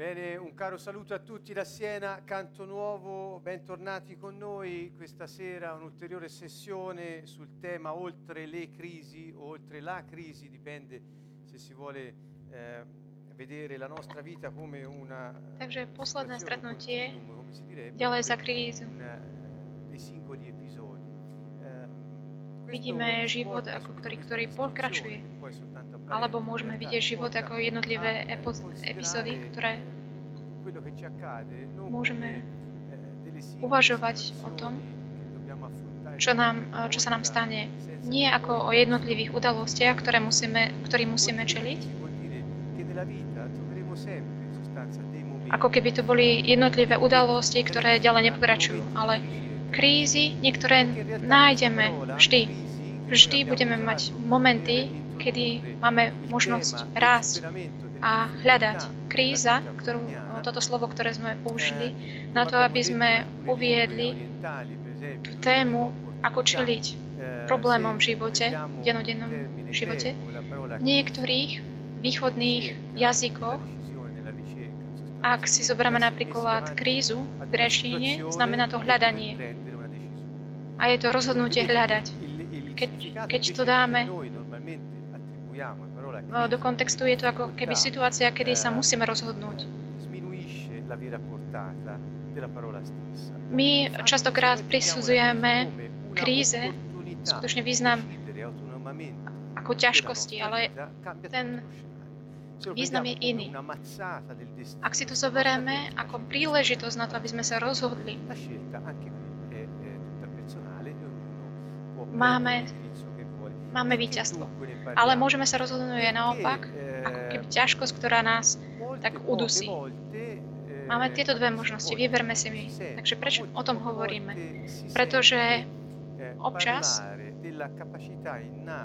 Bene, un caro saluto a tutti da Siena, Canto Nuovo, bentornati con noi questa sera, un'ulteriore sessione sul tema oltre le crisi o oltre la crisi, dipende se si vuole eh, vedere la nostra vita come una Takže posledné stretnutie, un continuum, come si direbbe, ďalej za krízu. dei singoli Vidíme život, ako ktorý, ktorý pokračuje. Alebo môžeme vidieť život ako jednotlivé epizódy, ktoré môžeme uvažovať o tom, čo, nám, čo sa nám stane. Nie ako o jednotlivých udalostiach, ktoré musíme, ktorým musíme čeliť, ako keby to boli jednotlivé udalosti, ktoré ďalej nepokračujú. Ale krízy niektoré nájdeme vždy. Vždy budeme mať momenty, kedy máme možnosť rásť a hľadať. Kríza, ktorú, toto slovo, ktoré sme použili, na to, aby sme uviedli tú tému, ako čeliť problémom v živote, v denodennom živote. V niektorých východných jazykoch, ak si zoberieme napríklad krízu v grečtine, znamená to hľadanie. A je to rozhodnutie hľadať. Keď, keď to dáme e, do kontextu, je to ako keby situácia, kedy sa musíme rozhodnúť. My častokrát prisudzujeme kríze skutočne význam ako ťažkosti, ale ten význam je iný. Ak si to zoberieme ako príležitosť na to, aby sme sa rozhodli, máme, máme víťazstvo. Ale môžeme sa rozhodnúť aj naopak, ako keby ťažkosť, ktorá nás tak udusí. Máme tieto dve možnosti, vyberme si my. Takže prečo o tom hovoríme? Pretože občas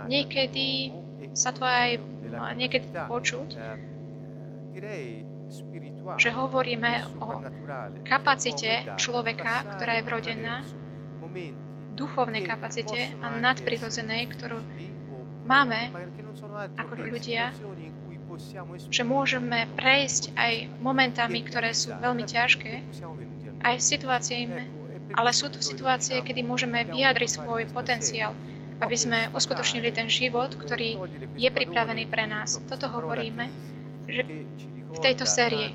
niekedy sa to aj niekedy počuť, že hovoríme o kapacite človeka, ktorá je vrodená, duchovnej kapacite a nadprirodzenej, ktorú máme ako ľudia, že môžeme prejsť aj momentami, ktoré sú veľmi ťažké, aj situáciami, ale sú to situácie, kedy môžeme vyjadriť svoj potenciál, aby sme uskutočnili ten život, ktorý je pripravený pre nás. Toto hovoríme že v tejto sérii,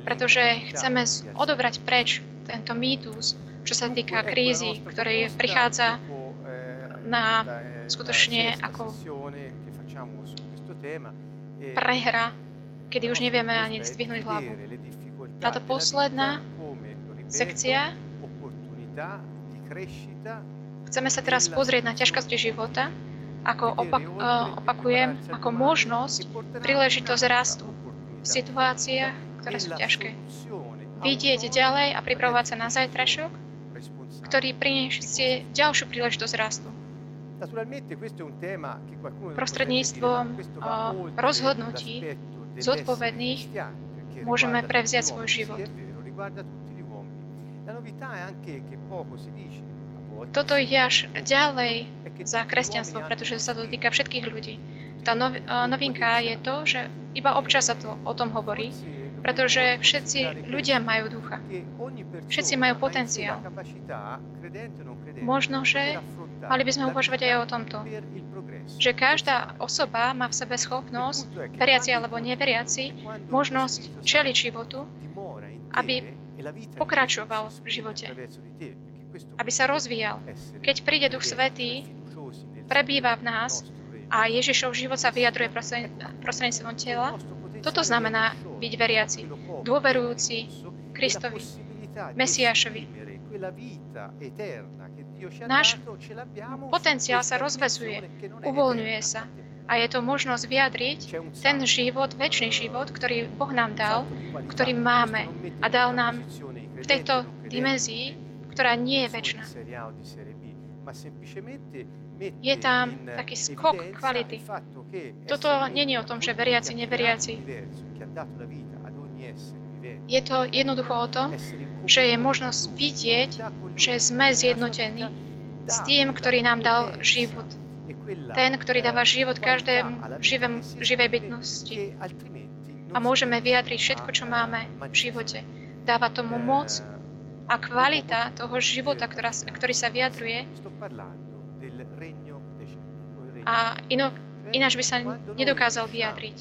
pretože chceme odobrať preč tento mýtus, čo sa týka krízy, ktorý prichádza na skutočne ako prehra, kedy už nevieme ani zdvihnúť hlavu. Táto posledná sekcia Chceme sa teraz pozrieť na ťažkosti života, ako opak, opakujem, ako možnosť, príležitosť rastu v situáciách, ktoré sú ťažké. Vidieť ďalej a pripravovať sa na zajtrašok, ktorý priniesie ďalšiu príležitosť rastu. Prostredníctvom rozhodnutí zodpovedných môžeme prevziať svoj život. Toto ide až ďalej za kresťanstvo, pretože sa to týka všetkých ľudí. Tá nov, novinka je to, že iba občas sa to o tom hovorí, pretože všetci ľudia majú ducha. Všetci majú potenciál. Možno, že mali by sme uvažovať aj o tomto. Že každá osoba má v sebe schopnosť, veriaci alebo neveriaci, možnosť čeliť životu, aby pokračoval v živote aby sa rozvíjal. Keď príde Duch Svetý, prebýva v nás a Ježišov život sa vyjadruje prostredníctvom tela, toto znamená byť veriaci, dôverujúci Kristovi, Mesiášovi. Náš potenciál sa rozvezuje, uvoľňuje sa a je to možnosť vyjadriť ten život, väčší život, ktorý Boh nám dal, ktorý máme a dal nám v tejto dimenzii, ktorá nie je väčšiná. Je tam taký skok kvality. Toto není o tom, že veriaci, neveriaci. Je to jednoducho o tom, že je možnosť vidieť, že sme zjednotení s tým, ktorý nám dal život. Ten, ktorý dáva život každému živém, živej bytnosti. a môžeme vyjadriť všetko, čo máme v živote. Dáva tomu moc a kvalita toho života, ktorá, ktorý sa vyjadruje a ino, ináč by sa nedokázal vyjadriť.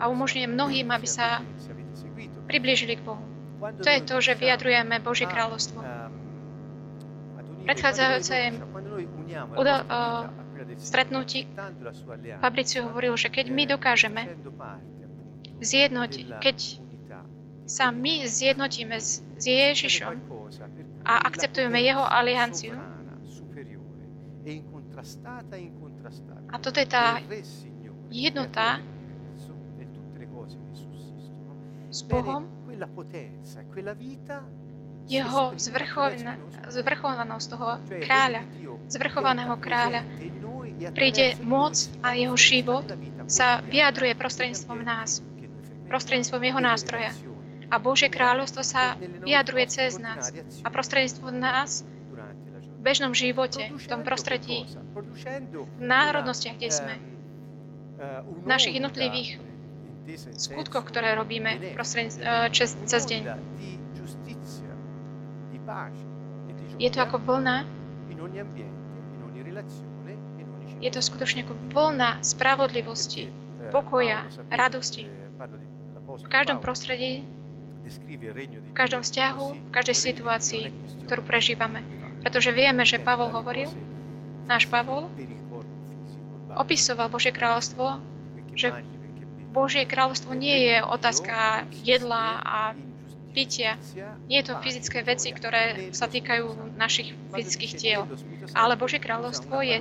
A umožňuje mnohým, aby sa priblížili k Bohu. To je to, že vyjadrujeme Božie kráľovstvo. Predchádzajúce uda- uh, stretnutí Fabriciu hovoril, že keď my dokážeme zjednotiť, keď sa my zjednotíme s Ježišom a akceptujeme jeho alianciu, a toto je tá jednota s Bohom, jeho zvrchovanosť toho kráľa, zvrchovaného kráľa, príde moc a jeho život sa vyjadruje prostredníctvom nás, prostredníctvom jeho nástroja. A Božie kráľovstvo sa vyjadruje cez nás a prostredníctvom nás bežnom živote, v tom prostredí, v národnostiach, kde sme, v našich jednotlivých skutkoch, ktoré robíme cez, cez deň. Je to ako vlna, je to skutočne ako vlna spravodlivosti, pokoja, radosti. V každom prostredí, v každom vzťahu, v každej situácii, ktorú prežívame. Pretože vieme, že Pavol hovoril, náš Pavol, opisoval Božie kráľovstvo, že Božie kráľovstvo nie je otázka jedla a pitia. Nie je to fyzické veci, ktoré sa týkajú našich fyzických tiel. Ale Božie kráľovstvo je,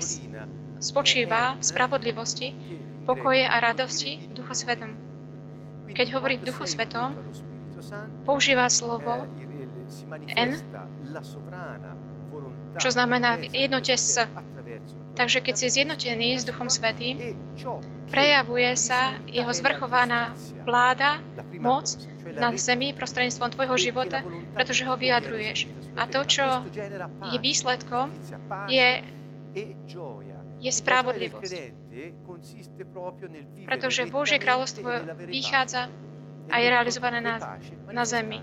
spočíva v spravodlivosti, pokoje a radosti Duchu Svetom. Keď hovorí v Duchu Svetom, používa slovo N, čo znamená jednote s. Takže keď si zjednotený s Duchom Svetým, prejavuje sa jeho zvrchovaná vláda, moc na zemi prostredníctvom tvojho života, pretože ho vyjadruješ. A to, čo je výsledkom, je, je spravodlivosť. Pretože Božie kráľovstvo vychádza a je realizované na, na zemi.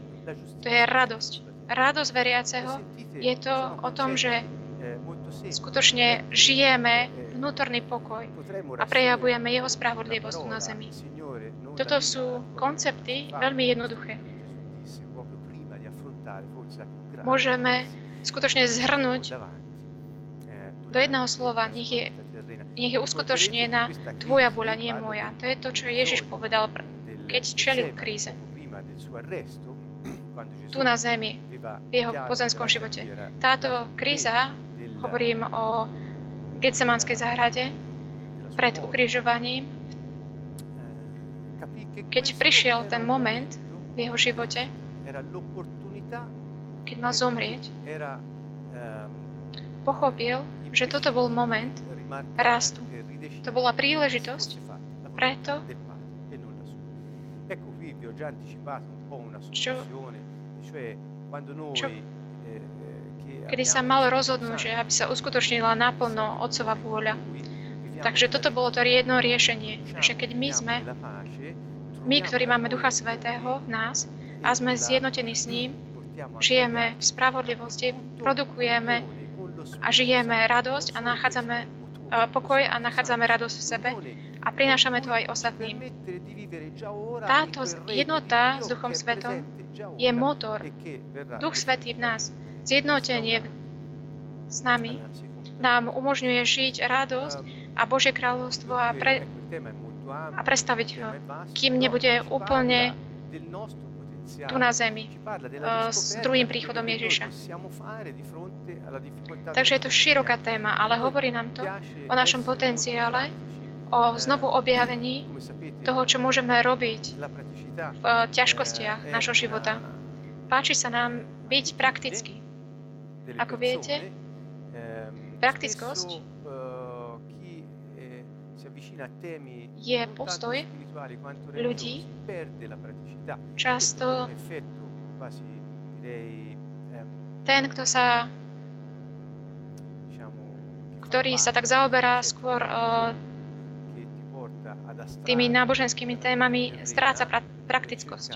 To je radosť radosť veriaceho je to o tom, že skutočne žijeme vnútorný pokoj a prejavujeme Jeho spravodlivosť na zemi. Toto sú koncepty veľmi jednoduché. Môžeme skutočne zhrnúť do jedného slova, nech je, nech je uskutočnená Tvoja voľa, nie moja. To je to, čo Ježiš povedal, keď čelil kríze tu na zemi, v jeho pozemskom živote. Táto kríza, hovorím o Getsemanskej záhrade, pred ukrižovaním, keď prišiel ten moment v jeho živote, keď mal zomrieť, pochopil, že toto bol moment rastu. To bola príležitosť preto, čo čo, kedy sa mal rozhodnúť, že aby sa uskutočnila naplno Otcova vôľa. Takže toto bolo to jedno riešenie, že keď my sme, my, ktorí máme Ducha Svetého v nás a sme zjednotení s ním, žijeme v spravodlivosti, produkujeme a žijeme radosť a nachádzame pokoj a nachádzame radosť v sebe a prinášame to aj ostatným. Táto jednota s Duchom Svetom je motor. Duch Svetý v nás, zjednotenie s nami, nám umožňuje žiť radosť a Božie kráľovstvo a, pre, a predstaviť ho, kým nebude úplne tu na zemi uh, s druhým príchodom Ježiša. Takže je to široká téma, ale hovorí nám to o našom potenciále, o znovu objavení toho, čo môžeme robiť v eh, ťažkostiach nášho života. Páči sa nám byť praktický. Ako viete, praktickosť je postoj ľudí často ten, kto sa ktorý sa tak zaoberá skôr uh, tými náboženskými témami stráca pra- praktickosť.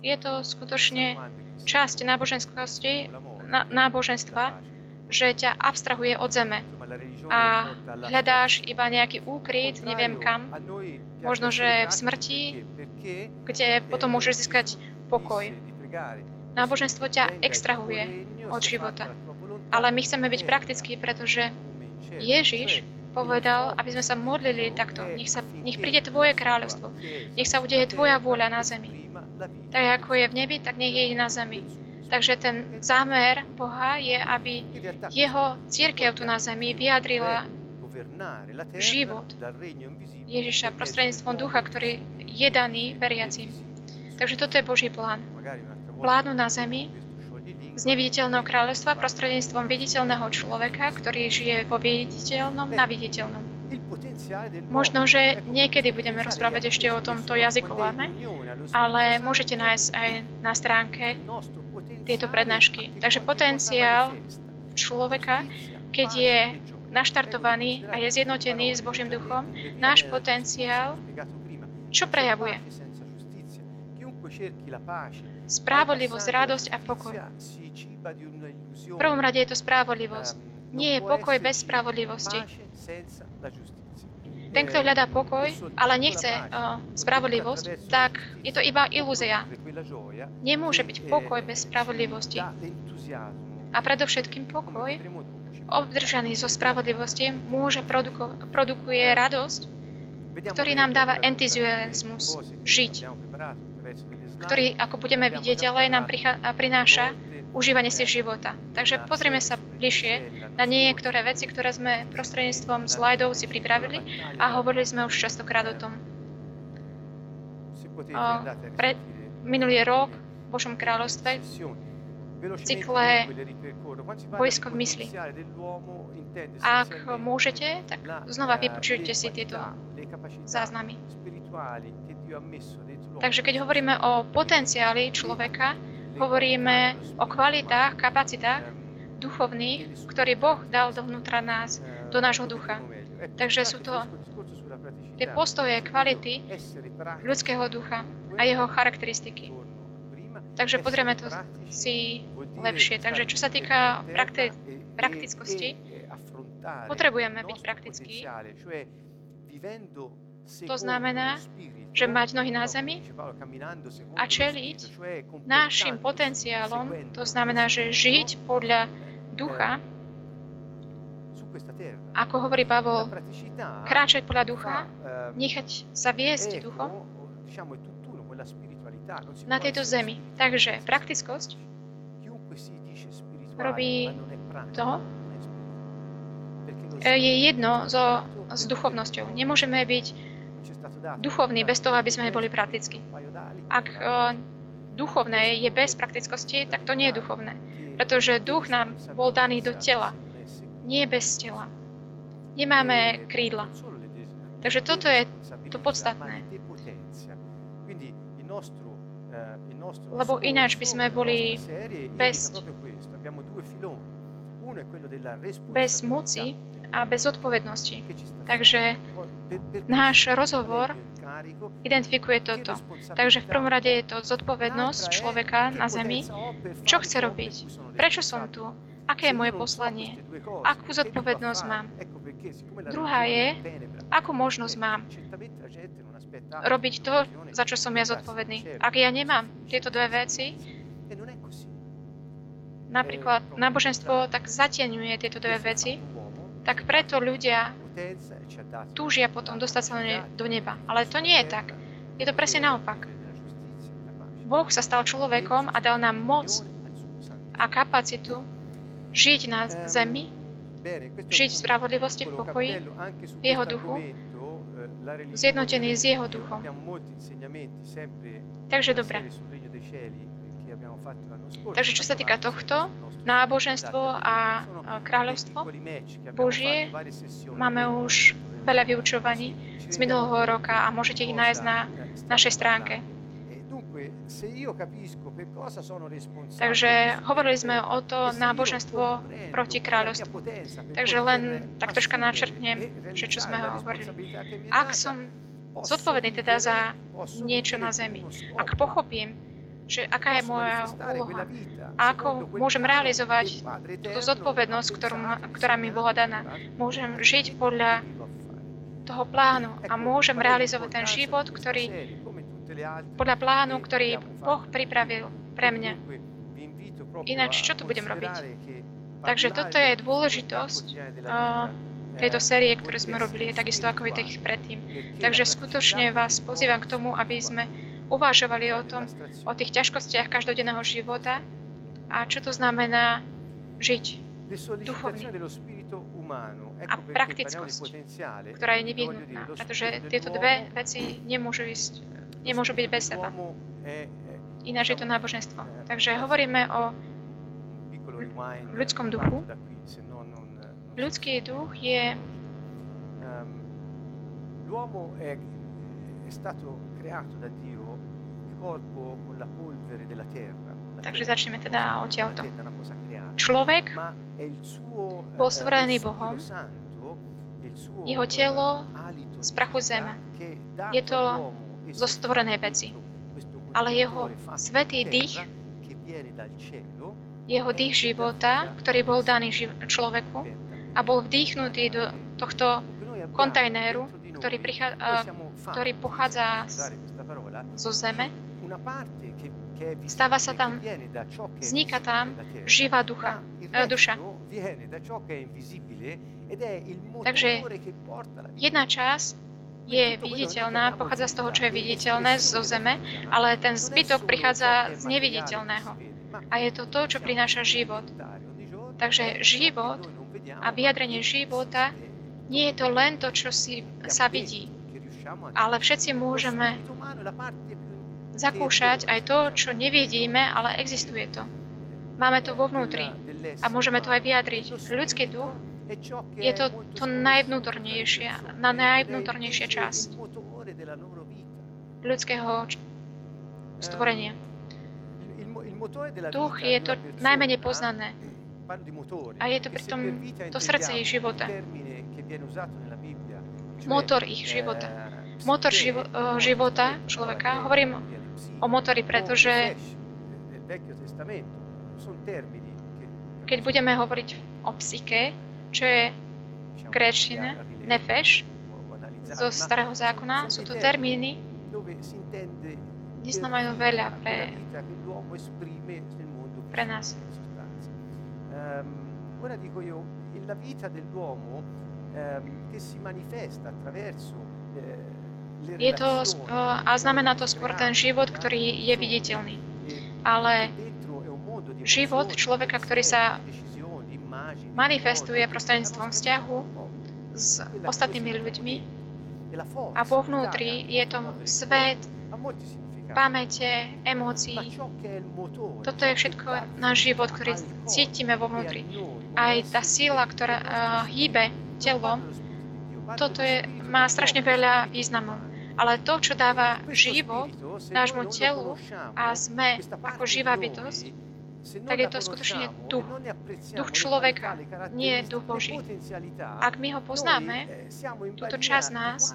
Je to skutočne časť náboženskosti, na, náboženstva, že ťa abstrahuje od zeme a hľadáš iba nejaký úkryt, neviem kam, možno, že v smrti, kde potom môžeš získať pokoj. Náboženstvo ťa extrahuje od života. Ale my chceme byť praktickí, pretože Ježiš povedal, aby sme sa modlili takto. Nech, sa, nech príde Tvoje kráľovstvo. Nech sa udeje Tvoja vôľa na zemi. Tak ako je v nebi, tak nech je i na zemi. Takže ten zámer Boha je, aby jeho církev tu na zemi vyjadrila život Ježiša prostredníctvom ducha, ktorý je daný veriacim. Takže toto je Boží plán. Vládnu na zemi z neviditeľného kráľovstva prostredníctvom viditeľného človeka, ktorý žije vo viditeľnom na viditeľnom. Možno, že niekedy budeme rozprávať ešte o tomto jazykováme, ale môžete nájsť aj na stránke tieto prednášky. Takže potenciál človeka, keď je naštartovaný a je zjednotený s Božím duchom, náš potenciál čo prejavuje? Spravodlivosť, radosť a pokoj. V prvom rade je to spravodlivosť. Nie je pokoj bez spravodlivosti. Ten, kto hľadá pokoj, ale nechce uh, spravodlivosť, tak je to iba ilúzia. Nemôže byť pokoj bez spravodlivosti. A predovšetkým pokoj, obdržaný zo spravodlivosti, môže produko- produkuje radosť, ktorý nám dáva entuziasmus žiť, ktorý, ako budeme vidieť ďalej, nám prináša užívanie si života. Takže pozrieme sa bližšie na niektoré veci, ktoré sme prostredníctvom slajdov si pripravili a hovorili sme už častokrát o tom. O, pre, minulý rok v Božom kráľovstve cykle Vojsko mysli. Ak môžete, tak znova vypočujte si tieto záznamy. Takže keď hovoríme o potenciáli človeka, hovoríme o kvalitách, kapacitách duchovných, ktorý Boh dal dovnútra nás, do nášho ducha. Takže sú to tie postoje, kvality ľudského ducha a jeho charakteristiky. Takže pozrieme to si lepšie. Takže čo sa týka prakti- praktickosti, potrebujeme byť praktickí. To znamená, že mať nohy na zemi a čeliť našim potenciálom, to znamená, že žiť podľa ducha, ako hovorí Pavol, kráčať podľa ducha, nechať sa viesť duchom na tejto zemi. Takže praktickosť robí to, je jedno so, s duchovnosťou. Nemôžeme byť duchovný bez toho, aby sme boli praktickí. Ak uh, duchovné je bez praktickosti, tak to nie je duchovné. Pretože duch nám bol daný do tela, nie bez tela. Nemáme krídla. Takže toto je to podstatné. Lebo ináč by sme boli bez, bez moci a bez odpovednosti. Takže náš rozhovor identifikuje toto. Takže v prvom rade je to zodpovednosť človeka na Zemi. Čo chce robiť? Prečo som tu? Aké je moje poslanie? Akú zodpovednosť mám? Druhá je, akú možnosť mám robiť to, za čo som ja zodpovedný. Ak ja nemám tieto dve veci, napríklad náboženstvo tak zatienuje tieto dve veci, tak preto ľudia túžia potom dostať sa do neba. Ale to nie je tak. Je to presne naopak. Boh sa stal človekom a dal nám moc a kapacitu žiť na zemi, žiť v spravodlivosti, v pokoji, v jeho duchu, zjednotený s jeho duchom. Takže dobre. Takže čo sa týka tohto, náboženstvo a kráľovstvo Božie, máme už veľa vyučovaní z minulého roka a môžete ich nájsť na našej stránke. Takže hovorili sme o to náboženstvo proti kráľovstvu. Takže len tak troška načrtnem, že čo sme hovorili. Ak som zodpovedný teda za niečo na zemi, ak pochopím, že aká je moja úloha a ako môžem realizovať túto Eterno zodpovednosť, ktorú, ktorá mi bola daná. Môžem žiť podľa toho plánu a môžem realizovať ten život, ktorý podľa plánu, ktorý Boh pripravil pre mňa. Ináč, čo tu budem robiť? Takže toto je dôležitosť vita, tejto série, ktorú sme robili, takisto ako spirituale, tých predtým. Takže skutočne vás pozývam k tomu, aby sme uvažovali o tom, o tých ťažkostiach každodenného života a čo to znamená žiť, umano, A praktickosť, ktorá je nevyhnutná, pretože tieto dve veci nemôžu ísť, nemôžu byť bez seba. Ináč je to náboženstvo. Takže hovoríme o ľudskom duchu. ľudský duch je, l'uomo è, è stato creato da Dio takže začneme teda odtiaľto. Človek, bol eh, stvorený respiro Bohom, jeho telo eh, z prachu zeme. Je to e zo stvorenej questo- veci. Ale jeho terra dých, jeho dých života, ktorý bol daný človeku a bol vdýchnutý do tohto kontajneru, ktorý, prichá, a, ktorý pochádza zo zeme, Stáva sa tam, vzniká tam živá ducha, e, duša. Takže Jedna časť je viditeľná, pochádza z toho, čo je viditeľné zo zeme, ale ten zbytok prichádza z neviditeľného. A je to to, čo prináša život. Takže život a vyjadrenie života nie je to len to, čo si sa vidí, ale všetci môžeme zakúšať aj to, čo nevidíme, ale existuje to. Máme to vo vnútri a môžeme to aj vyjadriť. Ľudský duch je to to najvnútornejšie, na najvnútornejšia časť ľudského stvorenia. Duch je to najmenej poznané a je to pritom to srdce ich života. Motor ich života. Motor živo, eh, života človeka, hovorím o motori, pretože keď budeme hovoriť o psyche, čo je gréčtina, nefeš, zo starého zákona, sú to termíny, neznamenajú veľa pre, pre nás. Ehm, ora dico io, la vita dell'uomo ehm, che si manifesta attraverso Je to, a znamená to skôr ten život, ktorý je viditeľný. Ale život človeka, ktorý sa manifestuje prostredníctvom vzťahu s ostatnými ľuďmi a vo vnútri je to svet pamäte, emócií. Toto je všetko náš život, ktorý cítime vo vnútri. Aj tá síla, ktorá uh, hýbe telom, toto je, má strašne veľa významov. Ale to, čo dáva život nášmu telu a sme ako živá bytosť, tak je to skutočne duch. Duch človeka, nie duch Boží. Ak my ho poznáme, túto časť nás,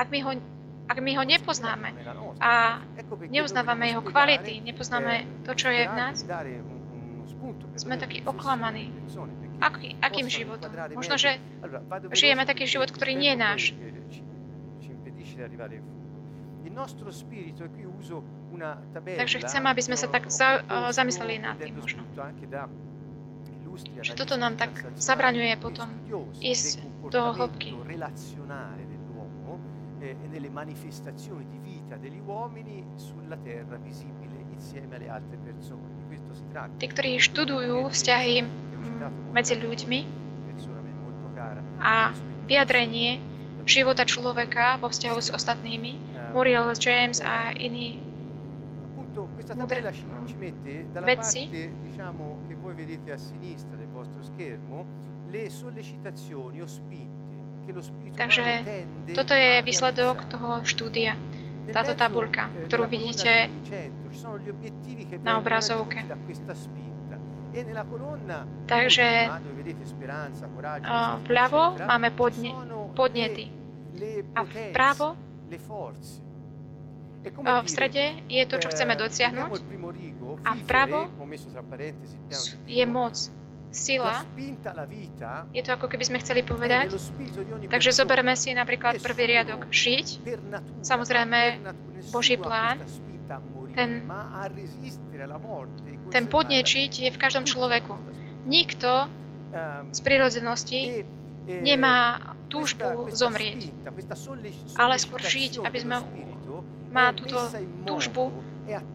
ak my ho, ak my ho nepoznáme a neuznávame jeho kvality, nepoznáme to, čo je v nás, sme takí oklamaní. Aký, akým životom? Možno, že žijeme taký život, ktorý nie je náš. Takže chcem, aby sme sa tak za, zamysleli nad tým možno. Že toto nám tak zabraňuje potom ísť do hĺbky. e nelle manifestazioni di vita degli uomini sulla terra visibile insieme alle altre persone. Di questo si tratta. Tí, ktorí študujú vzťahy medzi ľuďmi a vyjadrenie života človeka vo vzťahu s ostatnými, Muriel James a iní mudre vedci, Takže toto je výsledok toho štúdia. táto tabuľka, eh, ktorú vidíte na obrazovke. Takže vľavo máme podne, podnety a vpravo v strede je to, čo chceme dosiahnuť a vpravo je moc, sila. Je to ako keby sme chceli povedať. Takže zoberme si napríklad prvý riadok žiť. Samozrejme, Boží plán, ten, ten podnet žiť je v každom človeku. Nikto z prírodzenosti nemá túžbu zomrieť, ale skôr žiť, aby sme má túto túžbu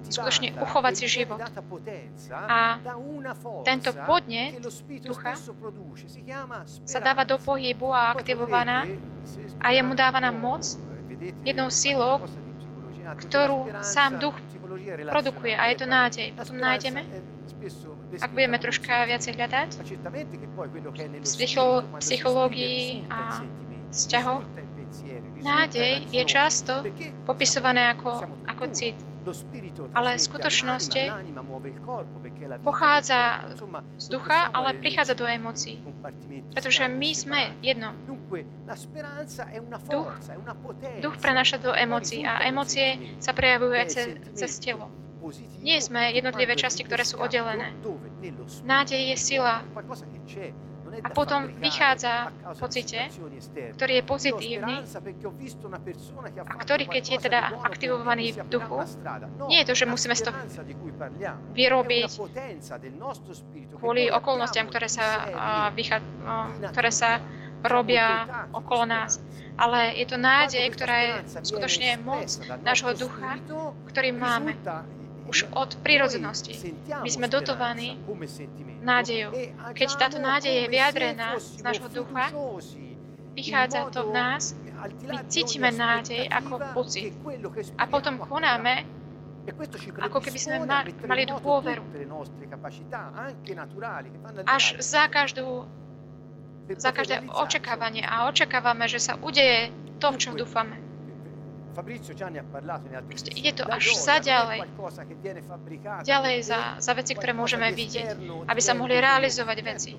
skutočne uchovať si život. A tento podnet ducha sa dáva do pohybu a aktivovaná a je mu dávaná moc jednou silou, ktorú sám duch produkuje a je to nádej. Potom nájdeme, ak budeme troška viacej hľadať, v psychológii a vzťahov, nádej je často popisované ako, ako cit. Ale v skutočnosti pochádza z ducha, ale prichádza do emócií. Pretože my sme jedno. Duch, duch prenaša do emócií a emócie sa prejavujú aj cez, cez telo. Nie sme jednotlivé časti, ktoré sú oddelené. Nádej je sila, a potom vychádza v pocite, ktorý je pozitívny a ktorý, keď je teda aktivovaný v duchu, nie je to, že musíme z toho vyrobiť kvôli okolnostiam, ktoré sa, vychá, ktoré sa robia okolo nás. Ale je to nádej, ktorá je skutočne moc nášho ducha, ktorý máme už od prírodzenosti. My sme dotovaní nádejou. Keď táto nádej je vyjadrená z nášho ducha, vychádza to v nás, my cítime nádej ako pocit. A potom konáme, ako keby sme mali dôveru. Až za každú za každé očakávanie a očakávame, že sa udeje to, v čo dúfame. Ide to až za ďalej. Ďalej za, za veci, ktoré môžeme vidieť, aby sa mohli realizovať veci.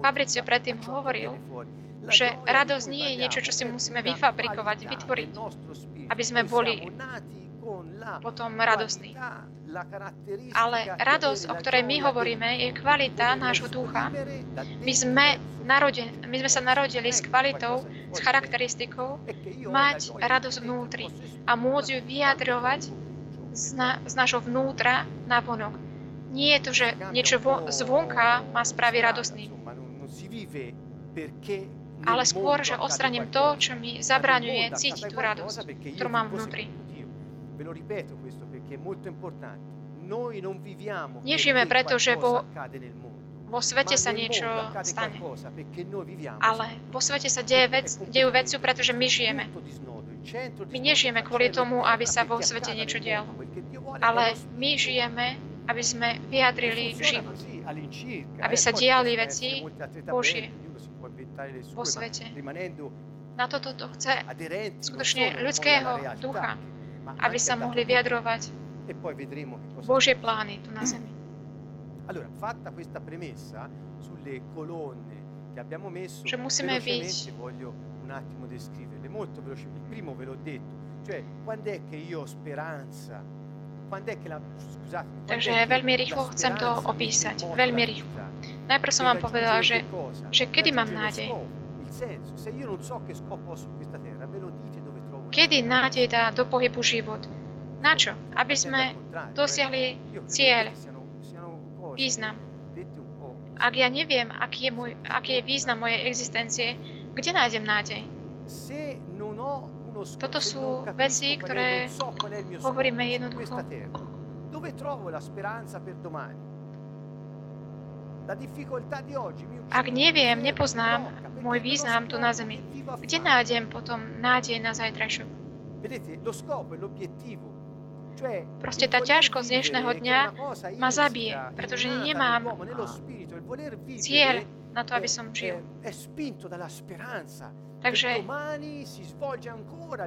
Fabricio predtým hovoril, že radosť nie je niečo, čo si musíme vyfabrikovať, vytvoriť, aby sme boli potom radostní. Ale radosť, o ktorej my hovoríme, je kvalita nášho ducha. My sme, narode, my sme sa narodili s kvalitou, s charakteristikou mať radosť vnútri a môcť ju vyjadrovať z, na, z nášho vnútra na vonok. Nie je to, že niečo vo, zvonka má spraviť radostný. Ale skôr, že odstraním to, čo mi zabraňuje cítiť tú radosť, ktorú mám vnútri. Nežijeme preto, že vo, vo svete sa niečo stane. Ale vo svete sa deje vec, dejú veci, pretože my žijeme. My nežijeme kvôli tomu, aby sa vo svete niečo dialo. Ale my žijeme, aby sme vyjadrili život. Aby sa diali veci Božie vo svete. Na toto to chce skutočne ľudského ducha aby sa mohli vyjadrovať e Božie plány tu na zemi. Allora, fatta questa premessa sulle colonne che abbiamo messo, musíme byť voglio un attimo descriverle molto velocemente. Il primo ve l'ho detto, cioè quando è che io ho speranza, quando è che la scusate, Takže veľmi rýchlo chcem to opísať, veľmi rýchlo. Najprv som vám povedala, že, že kedy mám nádej. Se io non so che scopo ho su questa Kedy nádej dá do pohybu život? Na čo? Aby sme dosiahli cieľ, význam. Ak ja neviem, aký je, môj, aký je význam mojej existencie, kde nájdem nádej? Toto sú veci, ktoré hovoríme jednoducho. Ak neviem, nepoznám môj význam tu na Zemi, kde nájdem potom nádej na zajtrajšok? Proste tá ťažkosť dnešného dňa ma zabije, pretože nemám cieľ na to, aby som žil. Takže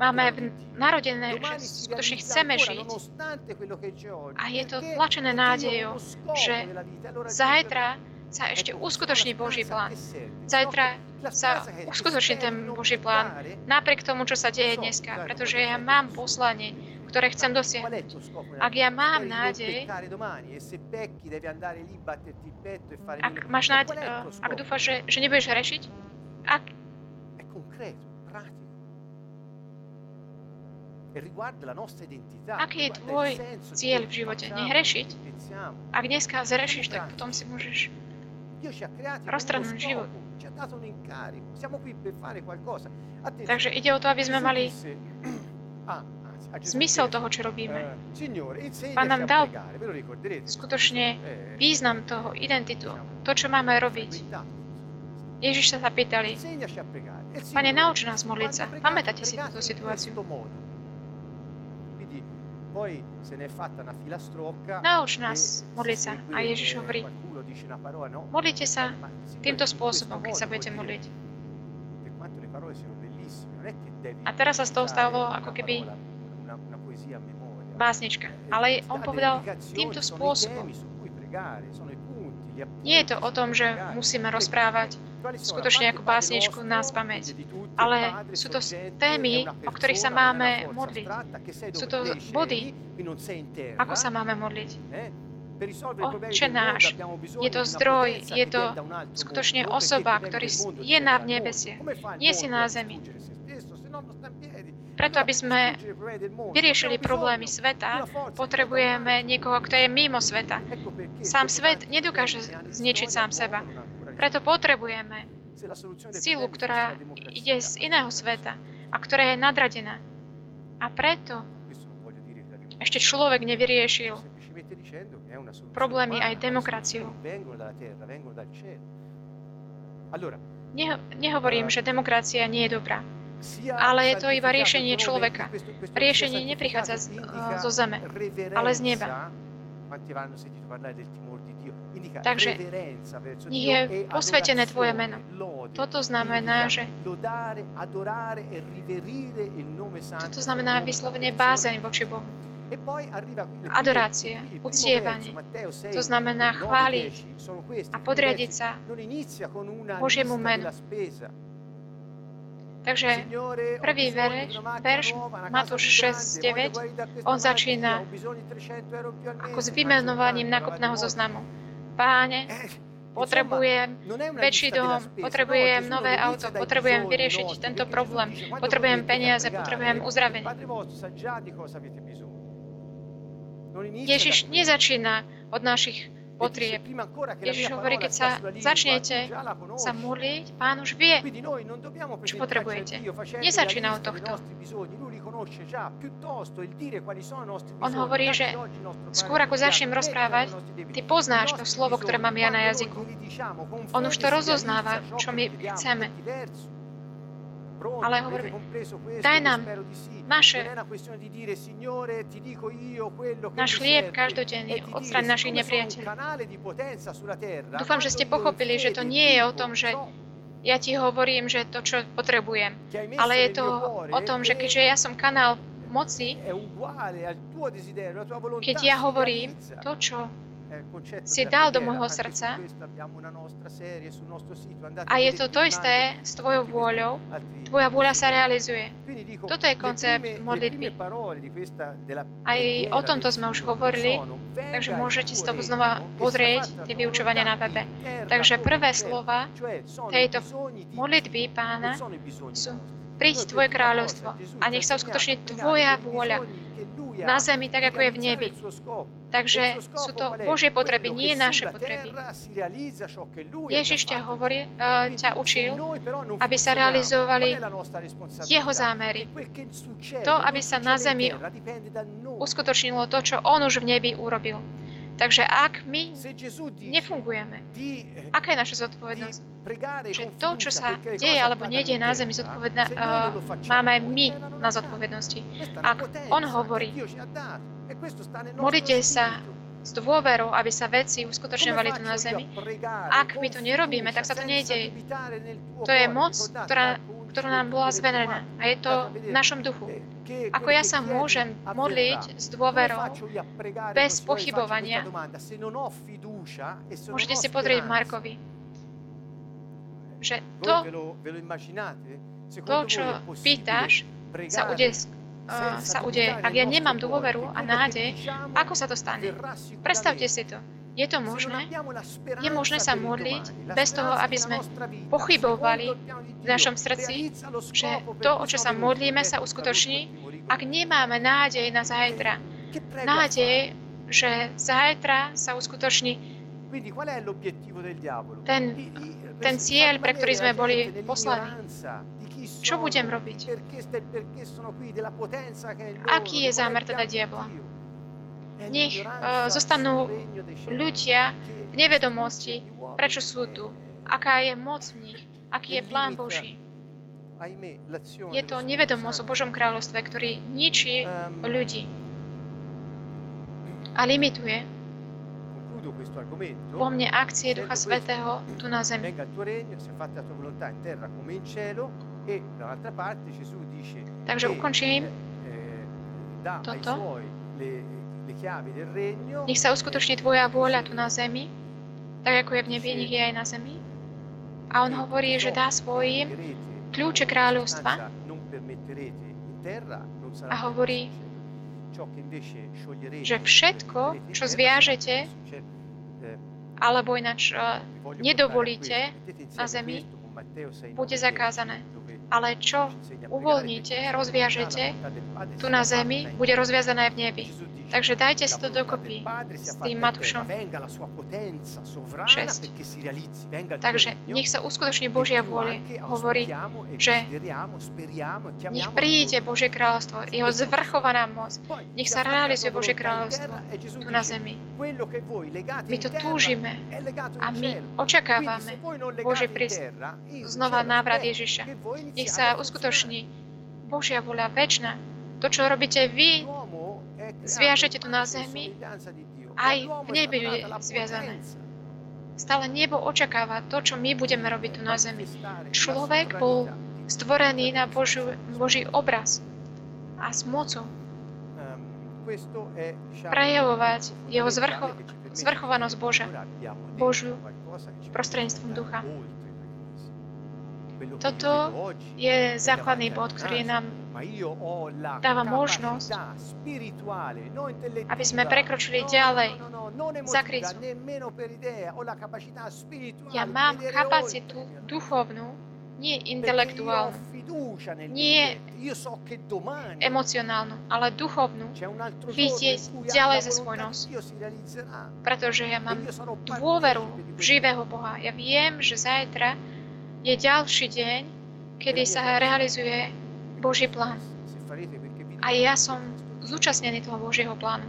máme v narodené, že skutočne chceme žiť a je to tlačené nádejou, že zajtra sa ešte uskutoční Boží plán. Zajtra sa uskutoční ten Boží plán, napriek tomu, čo sa deje dneska, pretože ja mám poslanie, ktoré chcem dosiahnuť. Ak ja mám nádej, ak máš nádej, ak dúfaš, že, že nebudeš rešiť, ak, Aký je tvoj cieľ v živote? Nehrešiť? Ak dneska zrešíš, tak potom si môžeš roztrhnúť život. Takže ide o to, aby sme mali zmysel toho, čo robíme. Pán nám dal skutočne význam toho, identitu, to, čo máme robiť. Ježiš sa zapýtali, Pane, nauč nás modliť sa. Pamätáte si túto situáciu? Nauč nás modliť sa. A Ježiš hovorí, modlite sa týmto spôsobom, keď sa budete modliť. A teraz sa z toho stalo ako keby básnička. Ale on povedal týmto spôsobom. Nie je to o tom, že musíme rozprávať skutočne ako básničku na spameť, ale sú to témy, o ktorých sa máme modliť. Sú to body, ako sa máme modliť. Oče náš, je to zdroj, je to skutočne osoba, ktorý je na nebesie, nie si na zemi. Preto, aby sme vyriešili problémy sveta, potrebujeme niekoho, kto je mimo sveta. Sám svet nedokáže zničiť sám seba. Preto potrebujeme sílu, ktorá ide z iného sveta a ktorá je nadradená. A preto ešte človek nevyriešil problémy aj demokraciu. Nehovorím, že demokracia nie je dobrá ale je to iba riešenie človeka. Riešenie neprichádza z, zo zeme, ale z neba. Takže nech je posvetené Tvoje meno. Toto znamená, že toto znamená vyslovene bázeň voči Bohu. Adorácia, uctievanie, to znamená chváliť a podriadiť sa Božiemu menu. Takže prvý verš, verš Matúš 6, 9, on začína ako s vymenovaním nakupného zoznamu. Páne, potrebujem väčší dom, potrebujem nové auto, potrebujem vyriešiť tento problém, potrebujem peniaze, potrebujem uzdravenie. Ježiš nezačína od našich potrieb. Ježiš hovorí, keď sa začnete sa modliť, Pán už vie, čo potrebujete. Nezačína od tohto. On hovorí, že skôr ako začnem rozprávať, ty poznáš to slovo, ktoré mám ja na jazyku. On už to rozoznáva, čo my chceme. Ale hovoríme, daj nám naše, náš chlieb každodenný, odstraň našich nepriateľov. Dúfam, že ste pochopili, že to nie je o tom, že ja ti hovorím, že to, čo potrebujem, ale je to o tom, že keďže ja som kanál moci, keď ja hovorím to, čo si dal do môjho srdca a je to to isté s tvojou vôľou. Tvoja vôľa sa realizuje. Toto je koncept modlitby. Aj o tomto sme už hovorili, takže môžete si to znova pozrieť, tie vyučovania na webe. Takže prvé slova tejto modlitby pána sú príď Tvoje kráľovstvo a nech sa uskutoční Tvoja vôľa na zemi, tak ako je v nebi. Takže sú to Božie potreby, nie naše potreby. Ježiš ťa, hovorí, uh, ťa učil, aby sa realizovali jeho zámery. To, aby sa na zemi uskutočnilo to, čo on už v nebi urobil. Takže ak my nefungujeme, eh, aká je naša zodpovednosť? Že to, čo sa deje alebo nedieje na zemi, zodpovedná, uh, máme my na zodpovednosti. Ak on hovorí, modlite sa s dôverou, aby sa veci uskutočňovali tu na zemi. Ak my to nerobíme, tak sa to nejde. To je moc, ktorá ktorú nám bola zverená. A je to v našom duchu. Ako ja sa môžem modliť s dôverou, bez pochybovania? Môžete si pozrieť Markovi, že to, to čo pýtaš, sa udeje, sa udeje. Ak ja nemám dôveru a nádej, ako sa to stane? Predstavte si to. Je to možné? Je možné sa modliť bez toho, aby sme pochybovali v našom srdci, že to, o čo sa modlíme, sa uskutoční, ak nemáme nádej na zajtra. Nádej, že zajtra sa uskutoční ten, ten cieľ, pre ktorý sme boli poslaní. Čo budem robiť? Aký je zámer teda diabla? Nech uh, zostanú ľudia v nevedomosti, prečo sú tu, aká je moc v nich, aký je plán Boží. Je to nevedomosť o Božom kráľovstve, ktorý ničí ľudí a limituje vo mne akcie Ducha Svetého tu na zemi. Takže ukončím toto. Nech sa uskutoční Tvoja vôľa tu na zemi, tak ako je v nebi, nech je aj na zemi. A on hovorí, že dá svojim kľúče kráľovstva a hovorí, že všetko, čo zviažete, alebo ináč nedovolíte na zemi, bude zakázané ale čo uvoľníte, rozviažete tu na zemi, bude rozviazané v nebi. Takže dajte si to dokopy s tým Matúšom 6. Takže nech sa uskutoční Božia vôľa. Hovorí, že nech príde Božie kráľovstvo, jeho zvrchovaná moc. Nech sa realizuje Božie kráľovstvo tu na zemi. My to túžime a my očakávame Boží prísť, znova návrat Ježiša. Nech sa uskutoční Božia vôľa väčšina. To, čo robíte vy, zviažete tu na zemi, aj v nebi je zviazané. Stále nebo očakáva to, čo my budeme robiť tu na zemi. Človek bol stvorený na Božiu, Boží obraz a s mocou prejavovať jeho zvrcho, zvrchovanosť Boža, Božiu prostredníctvom ducha. Toto je základný bod, ktorý nám dáva možnosť, aby sme prekročili ďalej za krízu. Ja mám kapacitu duchovnú, nie intelektuálnu, nie emocionálnu, ale duchovnú, vidieť ďalej za svoj nos. Pretože ja mám dôveru živého Boha. Ja viem, že zajtra je ďalší deň, kedy sa realizuje Boží plán. A ja som zúčastnený toho Božieho plánu.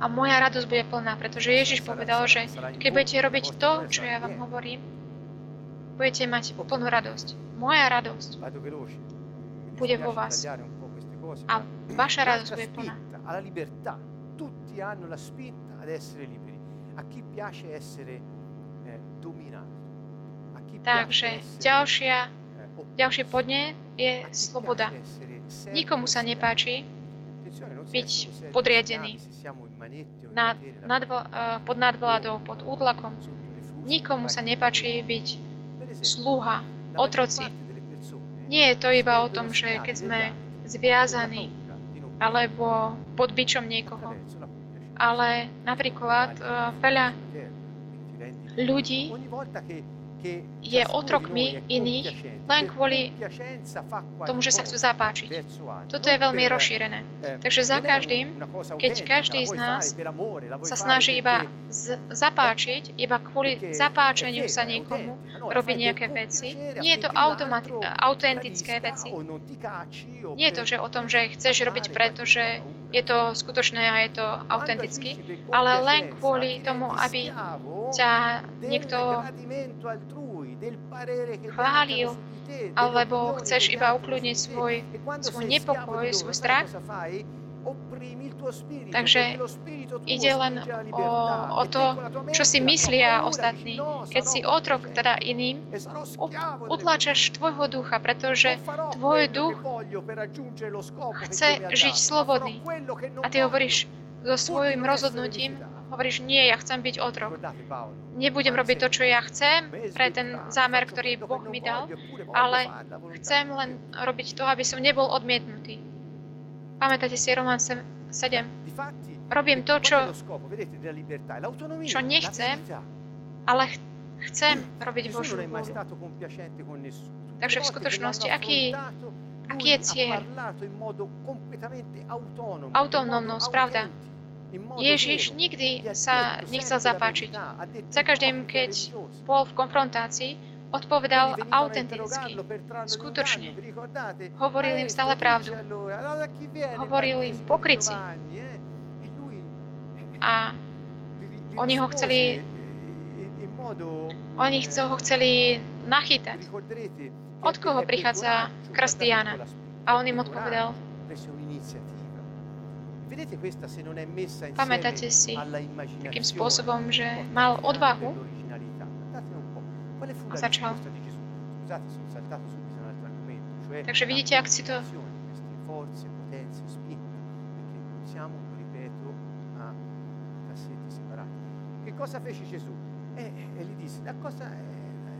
A moja radosť bude plná, pretože Ježiš povedal, že keď budete robiť to, čo ja vám hovorím, budete mať plnú radosť. Moja radosť bude vo vás. A vaša radosť bude plná. Tutti hanno la spinta ad essere liberi. A chi piace essere eh, dominato. Takže ďalšia ďalší podne je sloboda. Nikomu sa nepáči byť podriadený nad, nad, eh, pod nadvládou, pod útlakom. Nikomu sa nepáči byť sluha, otroci. Nie je to iba o tom, že keď sme zviazaní alebo pod bičom niekoho, ale napríklad uh, veľa ľudí je otrokmi iných len kvôli tomu, že sa chcú zapáčiť. Toto je veľmi rozšírené. Takže za každým, keď každý z nás sa snaží iba z- zapáčiť, iba kvôli zapáčeniu sa niekomu robiť nejaké veci, nie je to automati- autentické veci. Nie je to, že o tom, že chceš robiť preto, že je to skutočné a je to autenticky, ale len kvôli tomu, aby ťa niekto chválil, alebo chceš iba ukludniť svoj, svoj nepokoj, svoj strach, Takže ide len o, o to, čo si myslia ostatní. Keď si otrok teda iným, utláčaš tvojho ducha, pretože tvoj duch chce žiť slobodný. A ty hovoríš so svojím rozhodnutím, hovoríš, nie, ja chcem byť otrok. Nebudem robiť to, čo ja chcem, pre ten zámer, ktorý Boh mi dal, ale chcem len robiť to, aby som nebol odmietnutý. Pamätáte si Roman 7? Robím to, čo, čo nechcem, ale chcem robiť Božiu vôľu. Takže v skutočnosti, aký, aký je cieľ? Autonómnosť, pravda. Ježiš nikdy sa nechcel zapáčiť. Za každým, keď bol v konfrontácii, odpovedal autenticky, skutočne. Hovoril im stále pravdu. Hovoril im pokryci. A oni ho chceli oni ho chceli nachytať. Od koho prichádza krst Jana? A on im odpovedal, Pamätáte si takým spôsobom, že mal odvahu začal. Takže vidíte, ak si to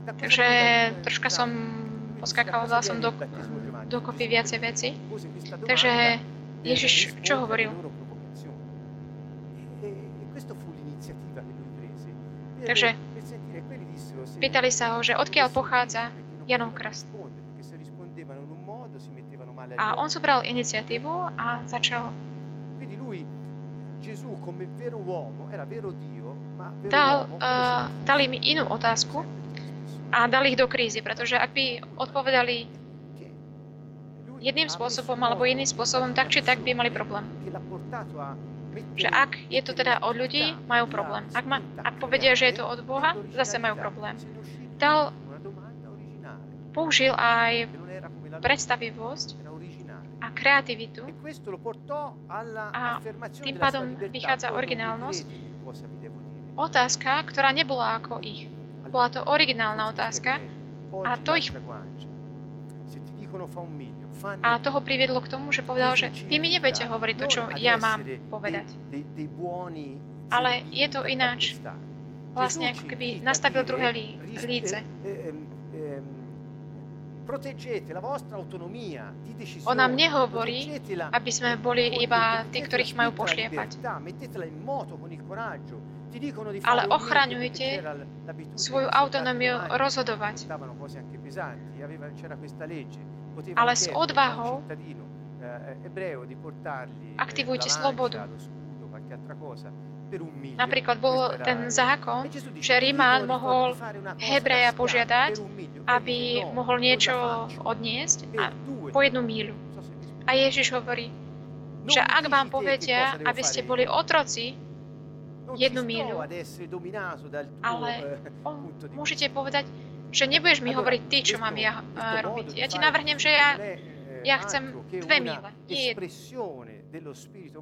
Takže troška som poskakal, dal som do, dokopy viacej veci. Takže Ježiš čo hovoril? Takže Pýtali sa ho, že odkiaľ pochádza Janov krst. A on zobral iniciatívu a začal dal, uh, dal im inú otázku a dal ich do krízy, pretože ak by odpovedali jedným spôsobom alebo iným spôsobom, tak či tak by mali problém že ak je to teda od ľudí, majú problém. Ak, ma, ak povedia, že je to od Boha, zase majú problém. Dal, použil aj predstavivosť a kreativitu a tým pádom vychádza originálnosť. Otázka, ktorá nebola ako ich. Bola to originálna otázka a to ich a toho priviedlo k tomu, že povedal, že vy mi nebudete hovoriť to, čo ja mám povedať. Ale je to ináč. Vlastne ako keby nastavil druhé líce. On nám nehovorí, aby sme boli iba tí, ktorých majú pošliepať. Ale ochraňujte svoju autonómiu rozhodovať ale s odvahou aktivujte slobodu. Napríklad bol ten zákon, že Rímán mohol Hebreja požiadať, aby mohol niečo odniesť a po jednu míľu. A Ježiš hovorí, že ak vám povedia, aby ste boli otroci, jednu míľu, ale on, môžete povedať, že nebudeš mi hovoriť ty, čo mám ja uh, robiť. Ja ti navrhnem, že ja, ja chcem dve míle, nie jednu.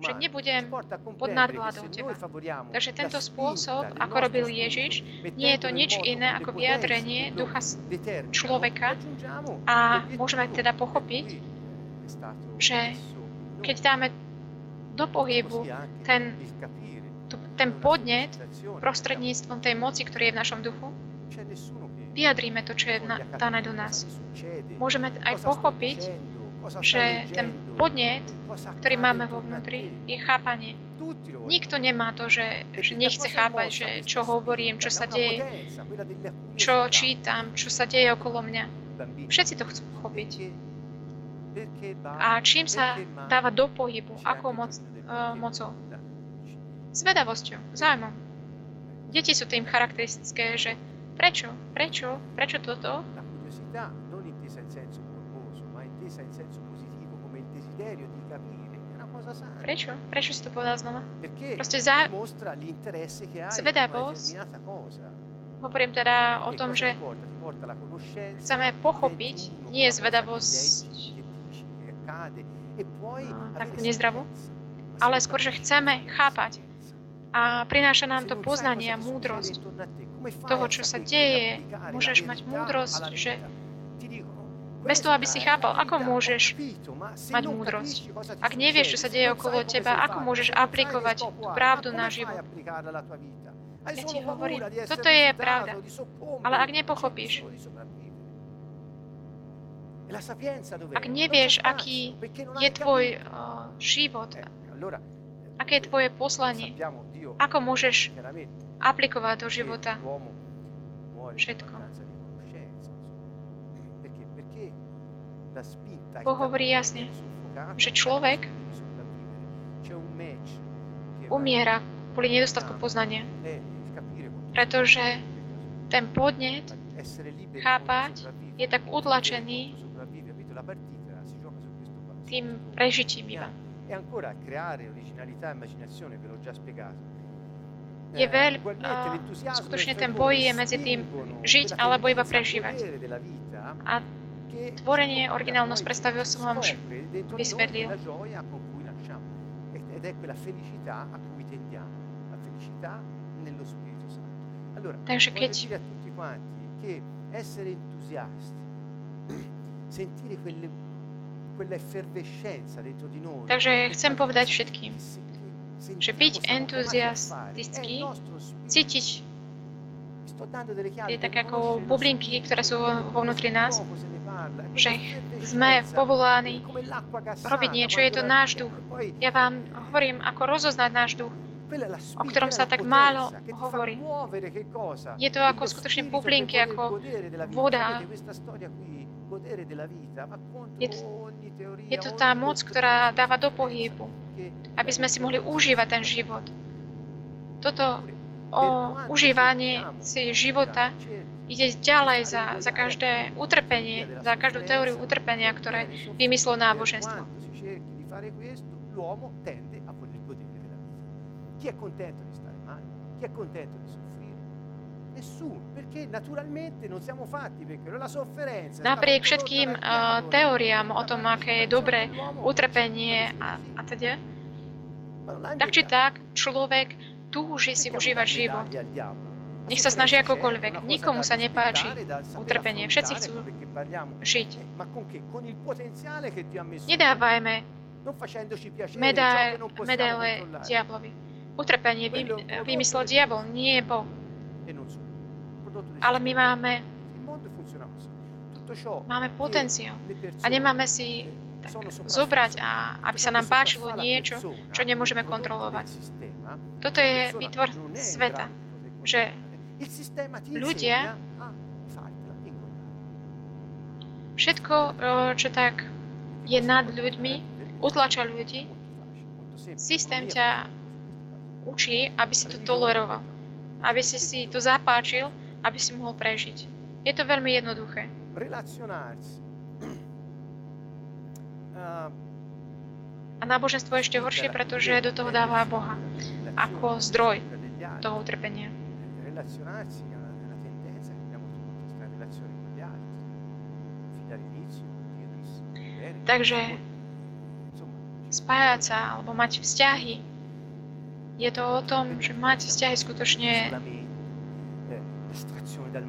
Že nebudem pod nadvládou teba. Takže tento spôsob, ako robil Ježiš, nie je to nič iné ako vyjadrenie ducha človeka a môžeme teda pochopiť, že keď dáme do pohybu ten, ten podnet prostredníctvom tej moci, ktorý je v našom duchu, vyjadríme to, čo je dané do nás. Môžeme aj pochopiť, že ten podnet, ktorý máme vo vnútri, je chápanie. Nikto nemá to, že, že nechce chápať, že čo hovorím, čo sa deje, čo čítam, čo sa deje okolo mňa. Všetci to chcú pochopiť. A čím sa dáva do pohybu, akou moc, uh, mocou? Zvedavosťou, zájmom. Deti sú tým charakteristické, že Prečo? Prečo? Prečo toto? La curiosità non intesa in senso morboso, ma intesa in senso positivo come il desiderio di capire. È una cosa sana. Prečo? Prečo si to povedal znova? Perché Proste za... dimostra l'interesse che hai Zvedavosť. Hovorím teda o tom, že chceme pochopiť, nie zvedavosť takú nezdravú, ale skôr, že chceme chápať. A prináša nám to poznanie a múdrosť toho, čo sa deje. Môžeš mať múdrosť, že bez toho, aby si chápal, ako môžeš mať múdrosť. Ak nevieš, čo sa deje okolo teba, ako môžeš aplikovať tú pravdu na život. Ja ti hovorím, toto je pravda. Ale ak nepochopíš, ak nevieš, aký je tvoj uh, život, aké je tvoje poslanie, ako môžeš aplikovať do života všetko. Boh hovorí jasne, že človek umiera kvôli nedostatku poznania. Pretože ten podnet chápať je tak utlačený tým prežitím iba. E ancora creare originalità e immaginazione, ve l'ho già spiegato. Je veľ, uh, skutočne ten boj je medzi tým žiť alebo iba prežívať. A tvorenie originálnosť predstavil som vám už vysvetlil. Takže keď Takže chcem povedať všetkým, že byť entuziastický, cítiť je tak ako bublinky, ktoré sú vo vnútri nás, že sme povolaní robiť niečo, je to náš duch. Ja vám hovorím, ako rozoznať náš duch, o ktorom sa tak málo hovorí. Je to ako skutočne bublinky, ako voda. Je to, je to tá moc, ktorá dáva do pohybu, aby sme si mohli užívať ten život. Toto o užívanie si života ide ďalej za, za každé utrpenie, za každú teóriu utrpenia, ktoré vymyslelo náboženstvo. Chi è contento di stare male? Chi è contento di soffrire? Nessuno, perché naturalmente non siamo fatti per quello. La sofferenza. Napriek všetkým uh, teóriám o tom, aké je dobré utrpenie a, a teda, tak či tak, človek túži si užívať život. Nech sa snaží akokoľvek. Nikomu sa nepáči utrpenie. Všetci chcú žiť. Nedávajme medaile diablovi. Utrpenie vymyslel diabol, nie Boh. Ale my máme máme potenciál a nemáme si tak zobrať, a aby sa nám páčilo niečo, čo nemôžeme kontrolovať. Toto je výtvor sveta, že ľudia všetko, čo tak je nad ľuďmi, utlača ľudí, systém ťa učí, aby si to toleroval, aby si si to zapáčil, aby si mohol prežiť. Je to veľmi jednoduché. A náboženstvo je ešte horšie, pretože do toho dáva Boha ako zdroj toho utrpenia. Takže spájať sa alebo mať vzťahy, je to o tom, že mať vzťahy skutočne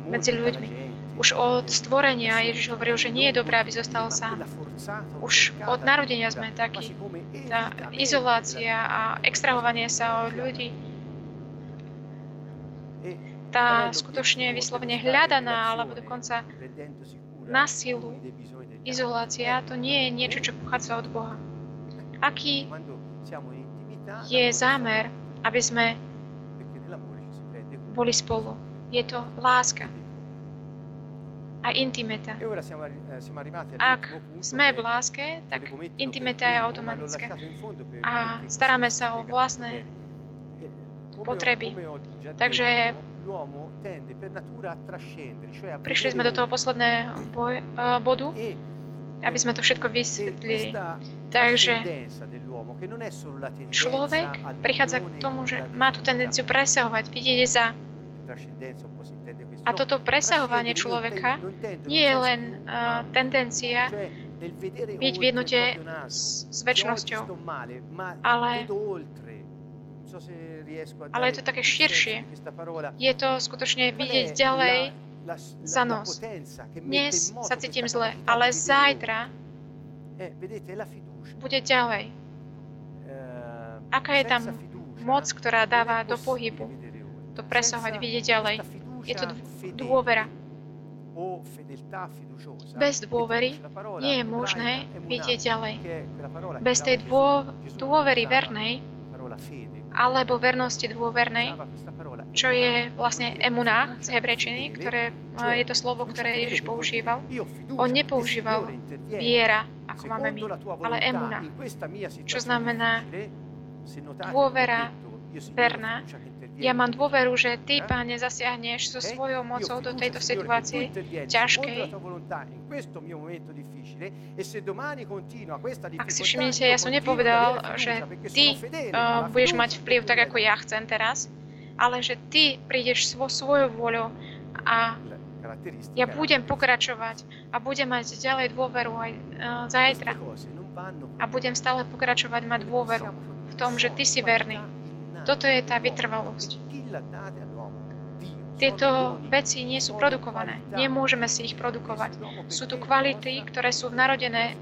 medzi ľuďmi. Už od stvorenia Ježiš hovoril, že nie je dobré, aby zostal sám. Už od narodenia sme takí. Tá izolácia a extrahovanie sa od ľudí, tá skutočne vyslovene hľadaná, alebo dokonca na silu izolácia, to nie je niečo, čo pochádza od Boha. Aký je zámer, aby sme boli spolu? Je to láska a intimita. E eh, Ak sme v láske, tak intimita je automatická. A staráme sa o vlastné eh, potreby. Takže prišli sme do toho posledného boj, uh, bodu, e aby sme to všetko vysvetlili. Takže človek prichádza k tomu, že má tú tendenciu presahovať, vidieť za a toto presahovanie človeka nie je len uh, tendencia byť v jednote s, s väčšnosťou. Ale- Ale je to také širšie. Je to skutočne vidieť ďalej. za nos. Dnes sa cítim zle, ale zajtra? Eh, bude ďalej. Eh, Aká je tam moc, ktorá dáva do pohybu. To presahovať, vidieť ďalej. Je to dôvera. Bez dôvery Nie je možné vidieť ďalej. Bez tej dôvery vernej alebo vernosti dôvernej, čo je vlastne emunách z hebrečiny, ktoré je to slovo, ktoré Ježiš používal. On nepoužíval viera, ako máme my, ale emuna, čo znamená dôvera verná. Ja mám dôveru, že Eh? Ty, Pane, zasiahneš so svojou mocou do tejto situácie ťažkej. e Ak si všimnete, ja som nepovedal, že Ty uh, alla budeš mať vplyv tak, ako ja chcem teraz, ale že Ty prídeš svo svojou voľou a ja budem pokračovať a budem mať ďalej dôveru aj uh, queste zajtra. A budem stále pokračovať mať dôveru v tom, že Ty si verný. Toto je tá vytrvalosť. Tieto veci nie sú produkované. Nemôžeme si ich produkovať. Sú to kvality, ktoré sú narodené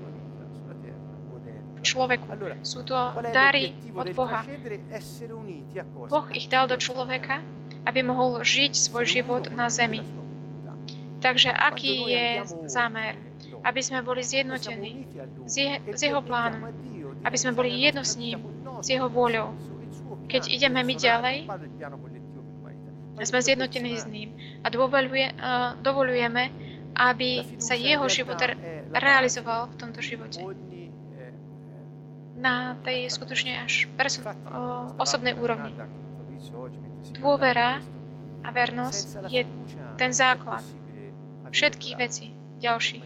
človeku. Sú to dary od Boha. Boh ich dal do človeka, aby mohol žiť svoj život na zemi. Takže aký je zámer? Aby sme boli zjednotení s, s jeho plánom, aby sme boli jedno s ním, s jeho vôľou. Keď ideme my ďalej, sme zjednotení s ním a dovoluje, uh, dovolujeme, aby sa jeho život re- realizoval v tomto živote. Na tej skutočne až perso- uh, osobnej úrovni. Dôvera a vernosť je ten základ všetkých vecí ďalších.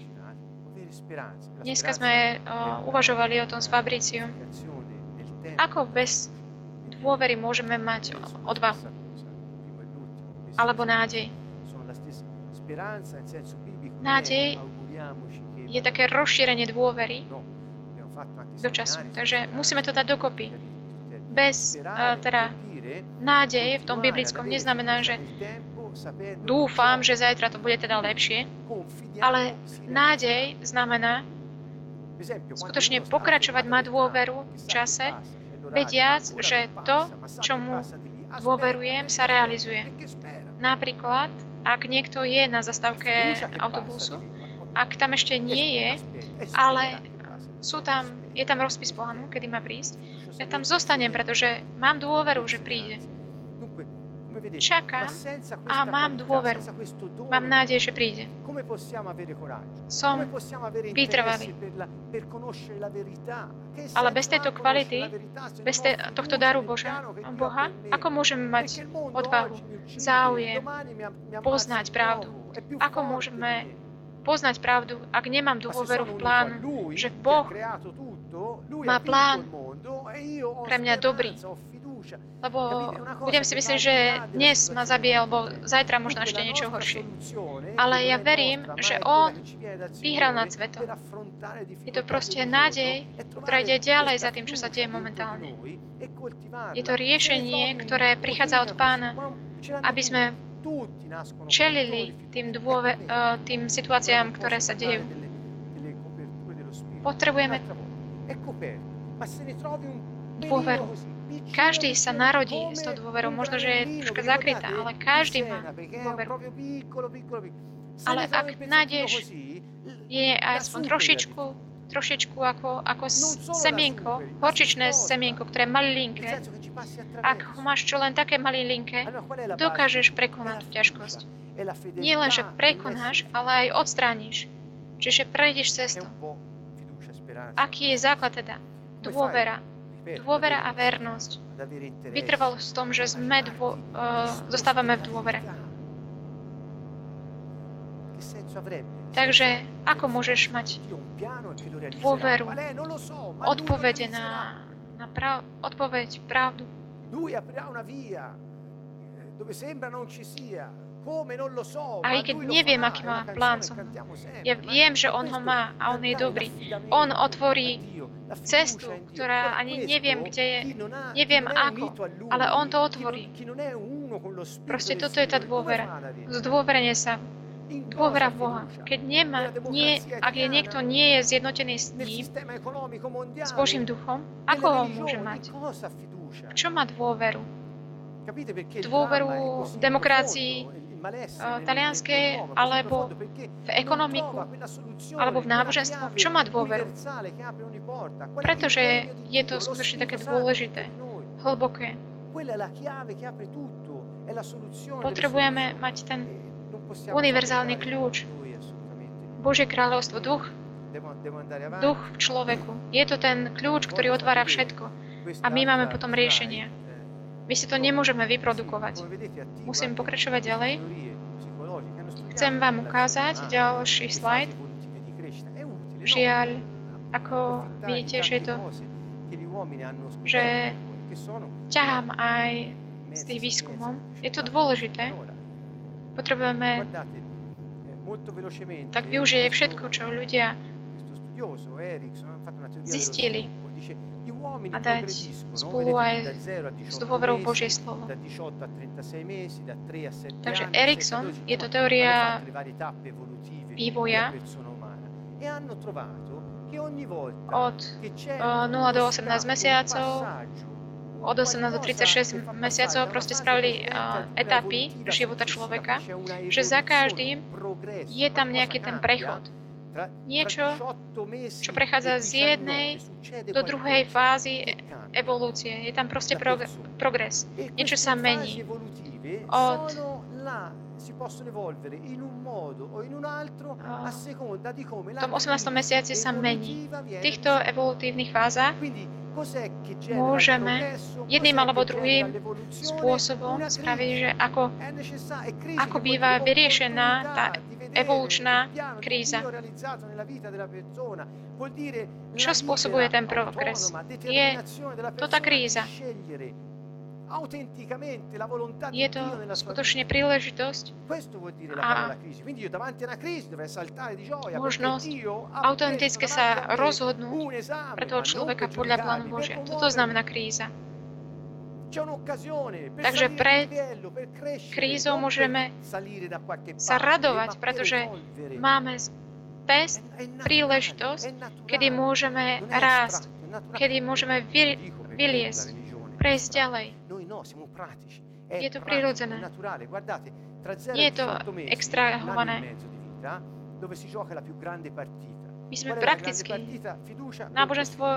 Dneska sme uh, uvažovali o tom s Fabriciom. Ako bez dôvery môžeme mať odvahu alebo nádej? Nádej je také rozšírenie dôvery do času. Takže musíme to dať dokopy. Bez uh, teda nádej v tom biblickom neznamená, že dúfam, že zajtra to bude teda lepšie, ale nádej znamená skutočne pokračovať, mať dôveru v čase, vediac, že to, čomu dôverujem, sa realizuje. Napríklad, ak niekto je na zastávke autobusu, ak tam ešte nie je, ale sú tam, je tam rozpis plánu, kedy má prísť, ja tam zostanem, pretože mám dôveru, že príde. Čakám a mám dôveru. Mám nádej, že príde. Som vytrvalý. Ale bez tejto kvality, bez te, tohto daru Boža, Boha, ako môžeme mať odvahu, záujem, poznať pravdu? Ako môžeme poznať pravdu, ak nemám dôveru v plán, že Boh má plán pre mňa dobrý. Lebo budem si myslieť, že dnes ma zabije, alebo zajtra možno ešte niečo horšie. Ale ja verím, že On vyhral nad svetom. Je to proste nádej, ktorá ide ďalej za tým, čo sa deje momentálne. Je to riešenie, ktoré prichádza od Pána, aby sme čelili tým, dôve, uh, tým situáciám, ktoré sa dejú. Potrebujeme dôveru. Každý sa narodí s tou dôverou. Možno, že je troška zakrytá, ale každý má dôveru. Ale ak nájdeš, je aspoň trošičku, trošičku ako, ako semienko, horčičné semienko, ktoré je malilinké. Ak ho máš čo len také malilinké, dokážeš prekonať tú ťažkosť. Nie len, že prekonáš, ale aj odstrániš. Čiže prejdeš cestu. Aký je základ teda? Dôvera. Dôvera a vernosť. Vytrvalosť v tom, že sme dvo, uh, zostávame v dôvere. Takže ako môžeš mať dôveru, odpovede na, na prav, odpoveď, pravdu? Aj keď neviem, aký má plán. Ja viem, že On ho má a On je dobrý. On otvorí cestu, ktorá ani neviem, kde je, neviem ako, ale On to otvorí. Proste toto je tá dôvera. Zdôverenie sa dôvera v Boha. Keď nemá, nie, ak je niekto nie je zjednotený s ním, s Božím duchom, ako ho môže mať? V má dôveru? Dôveru v demokracii talianskej, alebo v ekonomiku, alebo v náboženstvo. V čo má dôveru? Pretože je to skutočne také dôležité, hlboké. Potrebujeme mať ten univerzálny kľúč. Božie kráľovstvo, duch, duch v človeku. Je to ten kľúč, ktorý otvára všetko. A my máme potom riešenia. My si to nemôžeme vyprodukovať. Musím pokračovať ďalej. Chcem vám ukázať ďalší slajd. Žiaľ, ako vidíte, že je to, že ťahám aj s tým výskumom. Je to dôležité, Potrebujeme tak využiť všetko, čo ľudia zistili a dať spolu aj s dôverou Božie slovo. Takže Erikson je to teória vývoja od 0 do 18 mesiacov od 18 do 36 mesiacov proste spravili uh, etapy života človeka, že za každým je tam nejaký ten prechod. Niečo, čo prechádza z jednej do druhej fázy evolúcie. Je tam proste prog- progres. Niečo sa mení. Od si possono evolvere in un modo o in un altro a seconda di come la v tom 18. mesiaci sa mení. V týchto evolutívnych fázach môžeme jedným alebo druhým spôsobom spraviť, že ako, ako býva vyriešená tá evolučná kríza. Čo spôsobuje ten progres? Je to tá kríza. Je to skutočne príležitosť a možnosť autenticky sa rozhodnúť pre toho človeka podľa plánu Božia. Toto znamená kríza. Takže pred krízou môžeme sa radovať, pretože máme pest, príležitosť, kedy môžeme rásť, kedy môžeme vyliesť, prejsť ďalej. Je to prirodzené. Nie je to extrahované. My sme prakticky. Náboženstvo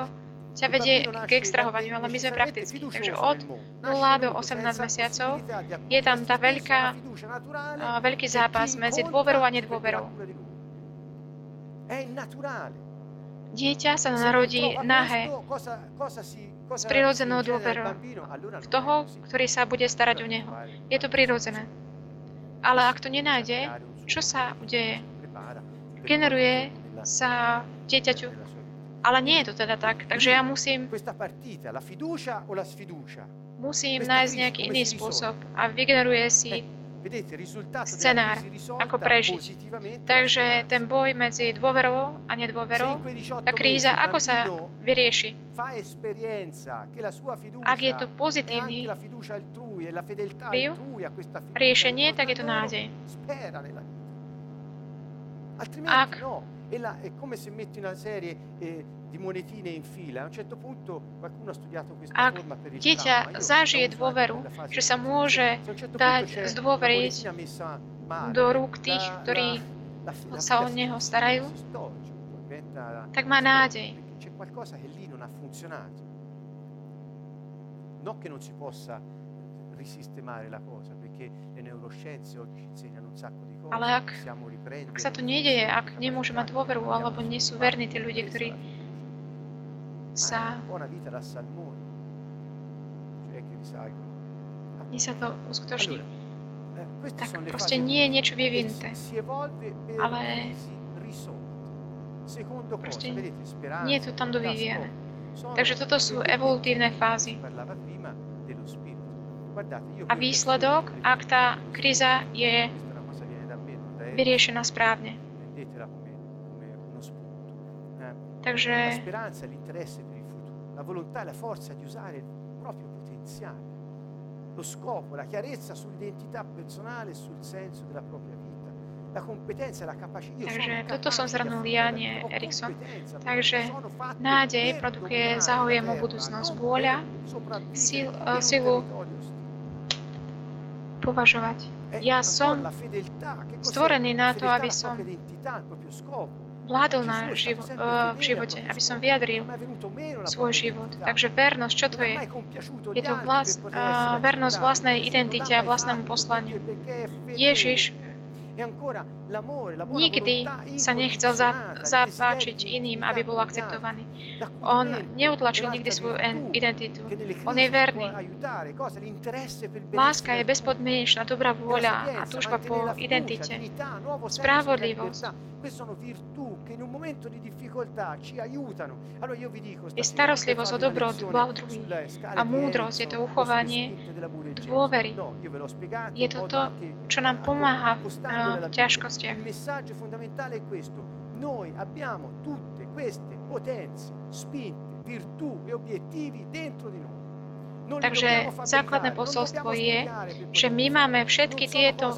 ťa vedie k extrahovaniu, ale my sme prakticky. Takže od 0 do 18 mesiacov je tam tá veľká, veľký zápas medzi dôverou a nedôverou. Dieťa sa narodí nahé s prirodzenou dôverou v toho, ktorý sa bude starať o neho. Je to prirodzené. Ale ak to nenájde, čo sa udeje? Generuje sa dieťaťu. Ale nie je to teda tak, takže ja musím musím nájsť nejaký iný spôsob a vygeneruje si scenár, ako prežiť. Takže ten boj medzi dôverou a nedôverou, tá kríza, ako sa vyrieši? Ak je to pozitívny vplyv, riešenie, tak je to nádej. Ak e la, è come se metti una serie eh, di monetine in fila. A un certo punto qualcuno ha studiato questa Ak forma per il zažije dôveru, že sa môže dať zdôveriť do rúk tých, ktorí sa o neho starajú, tak má nádej. C'è qualcosa che lì non ha funzionato. Non che non si possa risistemare la cosa, perché Ale ak, ak sa to nedieje, ak nemôže mať dôveru, alebo nie sú verní tí ľudia, ktorí sa... Nie sa to uskutoční. Eh, tak proste nie je niečo vyvinuté. Ale proste nie je to tam dovyvíjane. Takže toto sú evolutívne fázy. A výsledok, ak tá kríza je vyriešená správne. Takže La la volontà e la forza di usare il proprio potenziale, lo scopo, la chiarezza sull'identità personale e sul senso della propria vita, la competenza e la capacità. Takže toto som zhrnul Janie ho Erikson. Takže nádej produkuje záujem o budúcnosť. Vôľa silu považovať. Eh, Ja som stvorený na to, aby som vládol na živo- eh, v živote, aby som vyjadril svoj život. Takže vernosť, čo to je? Je to vlast, essere vernosť vlastnej identite a vlastnému poslaniu. Ježiš nikdy volontà sa nechcel zapáčiť iným, aby bol akceptovaný. On neutlačil nikdy svoju identitu. On je verný. Láska je bezpodmienečná, dobrá E vôľa a túžba po identite. Spravodlivosť. Je starostlivosť o dobro dva druhých. A múdrosť je to uchovanie dôvery. Je to to, čo nám pomáha v ťažkostiach. Il messaggio fondamentale è questo. Noi abbiamo tutte queste potenze, spinte, virtù e obiettivi dentro di noi. Takže základné posolstvo je, že my máme všetky tieto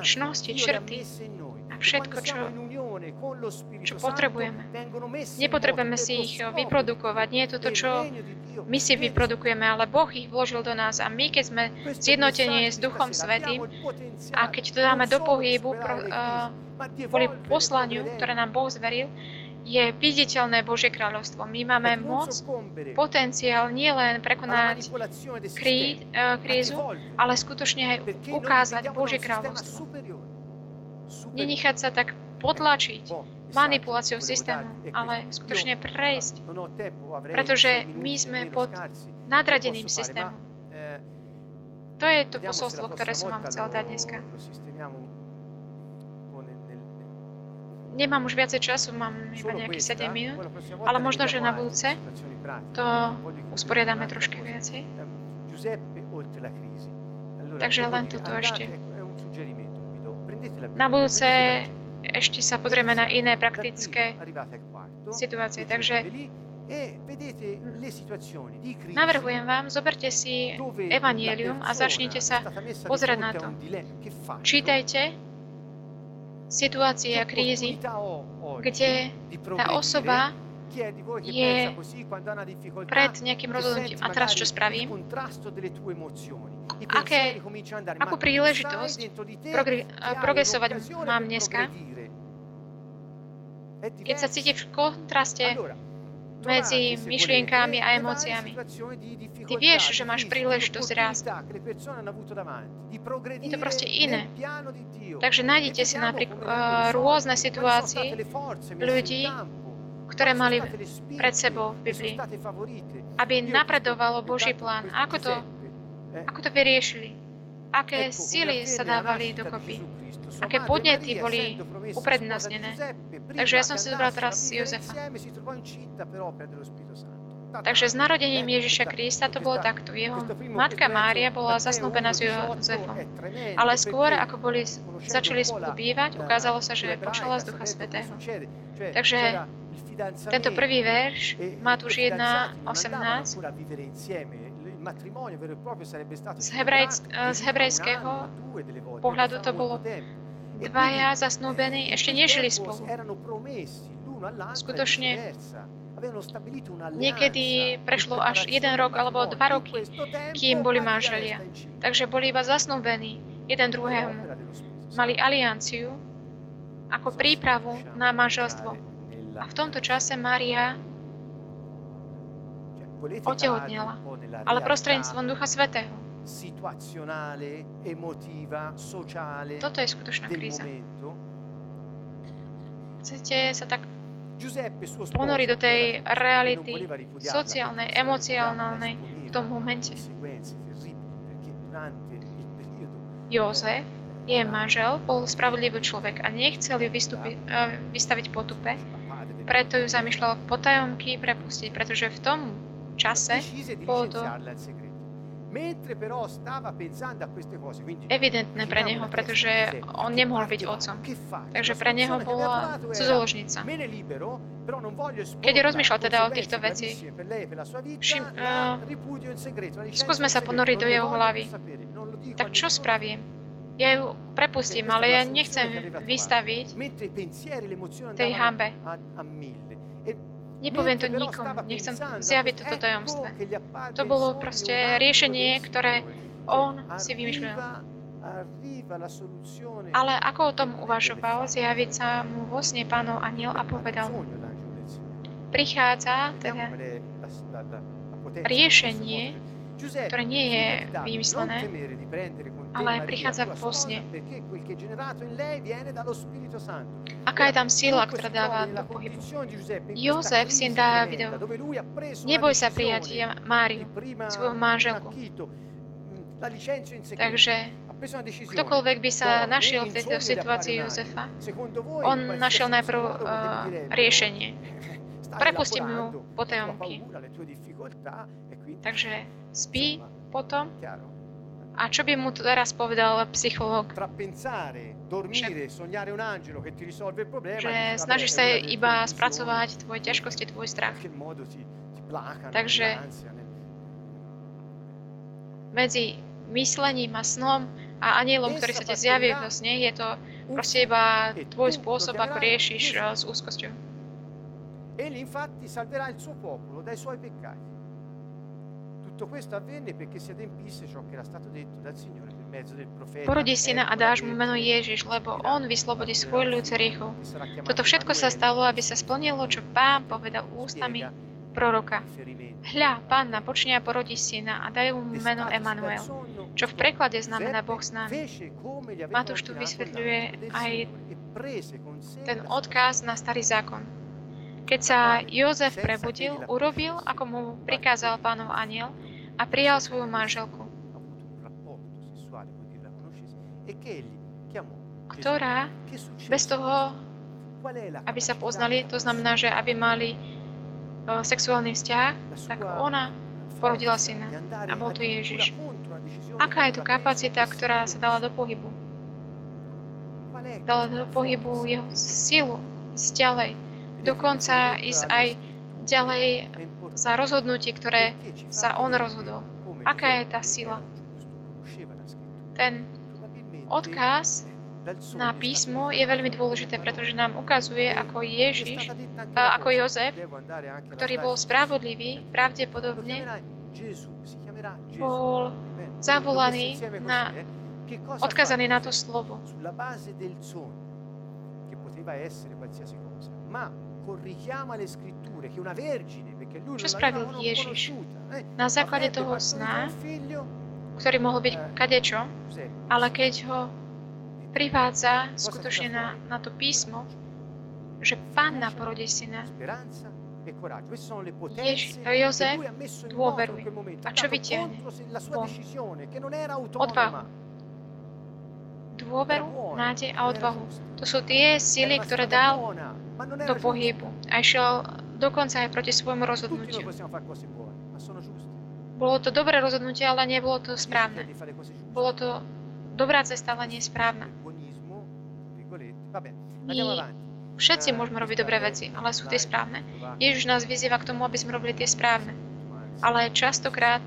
čnosti, črty E všetko, čo, čo potrebujeme. Nepotrebujeme si lo ich scopo vyprodukovať. Nie je to to, čo my si vyprodukujeme, ale Boh ich vložil do nás. A my, keď sme zjednotení s Duchom. Svetým a keď to dáme do pohybu pro, uh, kvôli poslaniu, ktoré nám Boh zveril, je viditeľné Božie kráľovstvo. My máme moc, potenciál nielen prekonať krí, eh, krízu, ale skutočne aj ukázať Božie kráľovstvo. Nenechať sa tak potlačiť manipuláciou systému, ale skutočne prejsť tempo, avrei pretože my sme pod nadradeným systémom. eh, To je to posolstvo, ktoré som vám chcel dať dneska. Nemám už viacej času, mám iba nejakých questa, 7 minút, ale možno, že na budúce to usporiadame cosa. viacej. Eh. Allora, Takže len toto ešte. Na budúce ešte sa pozrieme na iné praktické situácie. Takže navrhujem vám, zoberte si la a začnite sa fronte na to. Čítajte situácie a krízy, kde tá osoba Je pred nejakým rozhodnutím. A teraz čo spravím? Aké- akú príležitosť hai progresovať mám dneska? Keď sa cíti v kontraste medzi myšlienkami a emóciami. Ty vieš, že máš príležitosť rásť. Je to proste iné. Takže nájdete E si napríklad risolte, rôzne situácie ľudí, ktoré mali spinte pred sebou v Biblii, aby napredovalo Boží plán. A ako to, eh, ako to vyriešili? Aké sily sa dávali dokopy? Aké podnety boli prima Takže ja som si zobral teraz Jozefa. Takže s narodením Ježiša Krista to bolo takto. Jeho matka Mária bola zasnúbená s 1:18 Jozefom. Ale skôr, ako boli, začali spolu bývať, ukázalo sa, že počala z Ducha Svetého. Takže Tento prvý verš, e Matúš i fidanzati 1, non andavano 18, ancora a vivere insieme. Il matrimonio vero e proprio sarebbe stato Z hebrejsk- di z hebrejského pohľadu to bolo. E dvaja quindi, zasnúbení eh, ešte il nežili spolu. E Skutočne Niekedy prešlo až jeden rok alebo dva roky, kým boli manželia. Takže boli iba zasnúbení jeden druhému. Mali alianciu ako prípravu na manželstvo. A v tomto čase Mária otehotnela, ale prostredníctvom Ducha Svetého. Toto je skutočná kríza. Chcete sa tak ponoriť do tej reality sociálnej, emocionálnej v tom momente. Jozef, jej manžel, bol spravodlivý človek a nechcel ju vystúpi, uh, vystaviť potupe, preto ju zamýšľal potajomky prepustiť, pretože v tom čase bolo to evidentné pre neho, pretože on nemohol byť otcom. Takže pre neho bola cudzoložnica. Keď rozmýšľal teda o týchto veci, všim, uh, skúsme sa ponoriť do jeho hlavy. Tak čo spravím? Ja ju prepustím, ale ja nechcem vystaviť tej hambe. Nepoviem to nikomu, nechcem zjaviť toto tajomstve. To bolo proste riešenie, ktoré on si vymýšľal. Ale ako o tom uvažoval, zjaviť sa mu vo sne pánov aniel a povedal prichádza teda riešenie, ktoré nie je vymyslené, ale prichádza v posne. Aká je tam sila, ktorá dáva do pohybu? Jozef, syn Dávidov, neboj sa prijať Máriu, svoju manželku. Takže ktokoľvek by sa našiel v tejto situácii Jozefa, on našiel najprv uh, riešenie. Prepustím mu potajomky. Takže spí potom a čo by mu teraz povedal psychológ? Že, že snažíš sa iba spracovať tvoje ťažkosti, tvoj strach. Takže medzi myslením a snom a anielom, ktorý sa ti zjaví v sne, je to proste iba tvoj spôsob, ako riešiš eh, s úzkosťou. Egli infatti salverà il suo popolo dai suoi peccati. Tutto questo avvenne perché si adempisse ciò che era stato detto dal Signore per mezzo del profeta. Porodí syna a dáš mu meno Ježiš, lebo on vyslobodí svoj ľud z rýchov. Toto všetko sa stalo, aby sa splnilo, čo pán povedal ústami proroka. Hľa, panna počne a porodí syna a dajú mu meno Emanuel, čo v preklade znamená Boh s nami. Matúš tu vysvetľuje aj ten odkaz na starý zákon. Keď sa Jozef prebudil, urobil, ako mu prikázal pánov aniel a prijal svoju manželku, ktorá bez toho, aby sa poznali, to znamená, že aby mali uh, sexuálny vzťah, tak ona porodila syna a bol to Ježiš. Aká je to kapacita, ktorá sa dala do pohybu? Dala do pohybu jeho silu, ísť ďalej. Dokonca ísť aj ďalej za rozhodnutie, ktoré sa on rozhodol. Aká je tá sila? Ten odkaz na písmo je veľmi dôležité, pretože nám ukazuje, ako Ježiš, ako Jozef, ktorý bol spravodlivý, pravdepodobne bol zavolaný na, odkazaný na to slovo. Čo spravil Ježiš? Eh, na základe toho sna, ktorý mohol byť eh, kadečo, ale keď ho privádza skutočne na, na to písmo, že Panna porodí syna, Jež, Jozef dôveruje. A čo vytiahne? Odvahu. Dôveru, nádej a odvahu. To sú tie sily, ktoré dal do pohybu a išiel dokonca aj proti svojmu rozhodnutiu. Bolo to dobré rozhodnutie, ale nebolo to správne. Bolo to dobrá cesta, ale nie správna. My všetci môžeme robiť dobré veci, ale sú tie správne. Ježiš nás vyzýva k tomu, aby sme robili tie správne. Ale častokrát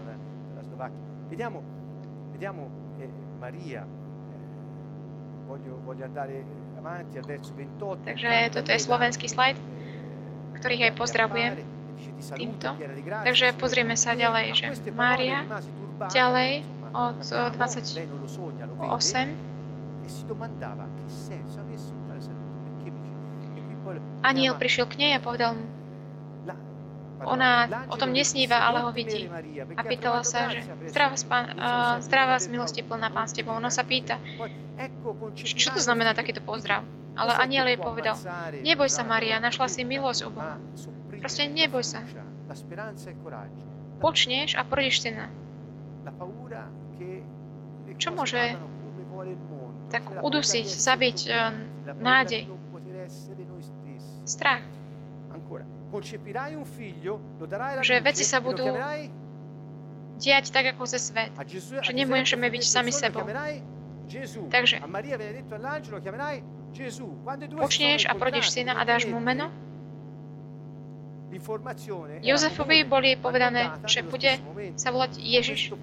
Takže toto je slovenský slajd, ktorých aj pozdravujem týmto. Takže pozrieme sa ďalej, že Mária ďalej od 28 Aniel prišiel k nej a povedal mu, ona o tom nesníva, ale ho vidí. A pýtala sa, že zdravá, spán, uh, zdravá z milosti plná pán s tebou. Ona sa pýta, čo to znamená takýto pozdrav? Ale aniel jej povedal, neboj sa Maria, našla si milosť u Boha. Proste neboj sa. Počneš a porodíš syna. Čo môže tak udusiť, zabiť uh, nádej? Strach že veci sa budú diať tak, ako chce svet. Že nemôžeme byť sami detto, "Il sebou. Takže počneš a porodíš syna a dáš mu meno. Jozefovi boli povedané, že bude sa volať Ježiš.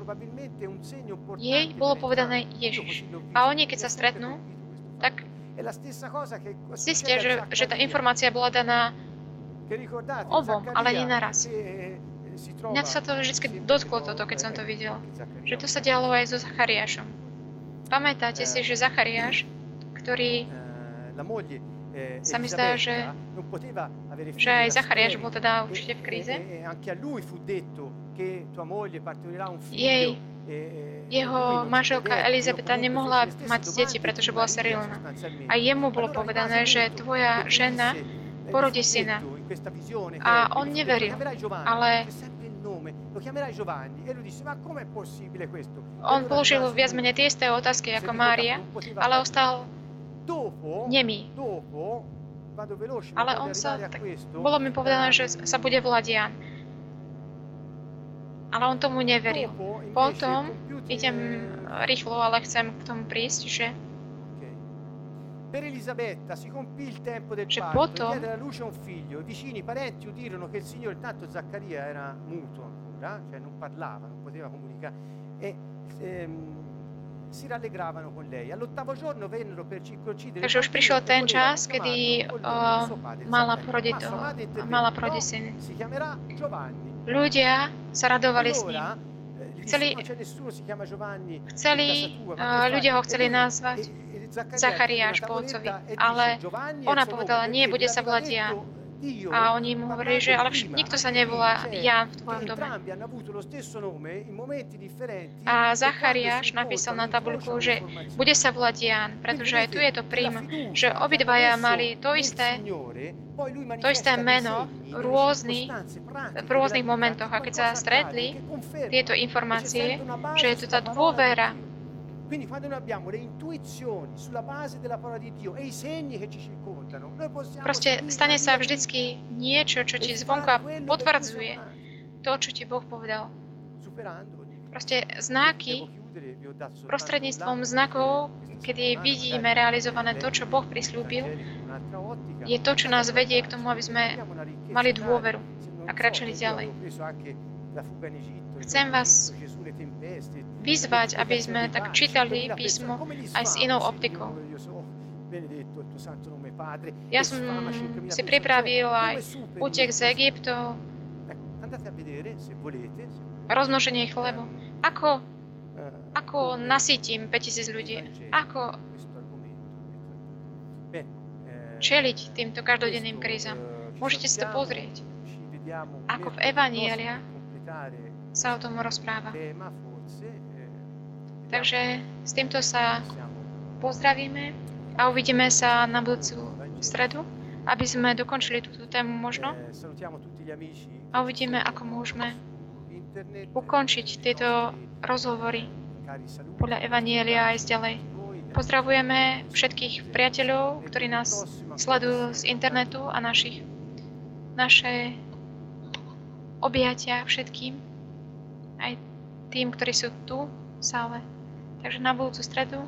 Jej bolo povedané Ježiš. A oni, keď sa stretnú, tak zistia, že, že tá informácia bola daná obom, ale nie naraz. eh, Mňa sa to vždy dotklo toto, keď som to eh, Zaccaria Že to sa dialo aj so Zachariášom. Pamätáte si, že Zachariáš, ktorý, Eh, eh, Sa mi zdá, že- že aj Zachariáš bol teda E- určite v e- kríze. E, e. Jej, e- e- e jeho manželka Elizabeta nemohla mať deti, pretože bola sterilná. A jemu bolo povedané, že tvoja žena eh, porodí syna. A on neveril, ale. E? E on položil viac menej tie isté otázky ako Mária, ale ostal nemý. Ale on sa, tak, bolo mi povedané, že sa bude volať Jan. Ale on tomu neveril. Potom idem eh, rýchlo, ale chcem k tomu prísť, že. Per Elisabetta si compì il tempo del Že parto, potom- e diede alla luce un figlio. I vicini, i parenti udirono che il Signore, intanto Zaccaria era muto ancora, cioè non parlava, non poteva comunicare, e ehm, si rallegravano con lei. All'ottavo giorno vennero per circoncidere Takže il už prišiel bambino e ten volevano čas, chiamarlo kedy col nome di suo uh, padre, mala Zaccaria. porodiť, Ma sua madre intervenne, mala "No, porodiť syn. si chiamerà Giovanni. Ľudia sa radovali s ním. Allora, eh, gli Chceli, disse, non c'è nessuno si chiama Giovanni in chceli casa tua, ma uh, che fai?" ľudia ho E chceli lui- nazvať e- e Zaccaria Zachariáš prende po una otcovi, tavoletta e ale dice, "Giovanni è ona povedala, nome", nie, bude sa volať. Dio, A oni mu hovorili, že ale prima, nikto sa nevolá Jan v tvojom dome. momenti differenti A e Zachariáš napísal na incrociano že bude sa volať Jan, pretože aj tu je to prím, že obidvaja mali to isté, to isté meno v rôznych, v rôznych momentoch. A keď sa stretli tieto informácie, že je to tá dôvera, Quindi quando noi abbiamo le intuizioni sulla base della parola di Dio e i segni che ci circondano, noi possiamo proste stane sa vždycky niečo, čo e ti fare zvonka potvrdzuje to, čo ti Boh povedal. Proste znaky, prostredníctvom znakov, kedy vidíme realizované to, čo Boh il prislúbil, je to, čo nás vedie k tomu, aby sme mali dôveru a io ďalej. Chcem vás vyzvať, aby sme tak čítali 5.000 písmo aj s inou optikou. Ja som sfama 5.000 si pripravil aj útek z? Egyptu, rozmnoženie chlebu. Ako, ako nasítim 5000 il ľudí? Ako čeliť týmto každodenným krízam? Môžete si to pozrieť. Ako v Evanielia sa o tom rozpráva. eh, Takže s týmto sa pozdravíme a uvidíme sa na budúcu stredu, aby sme dokončili túto tému možno. Eh, a uvidíme, ako môžeme ukončiť eh, i tieto rozhovory podľa Evanielia aj ďalej. Pozdravujeme všetkých priateľov, ktorí nás sledujú z internetu a našich, naše objatia všetkým, aj tým, ktorí sú tu v sále. Takže na budúcu stredu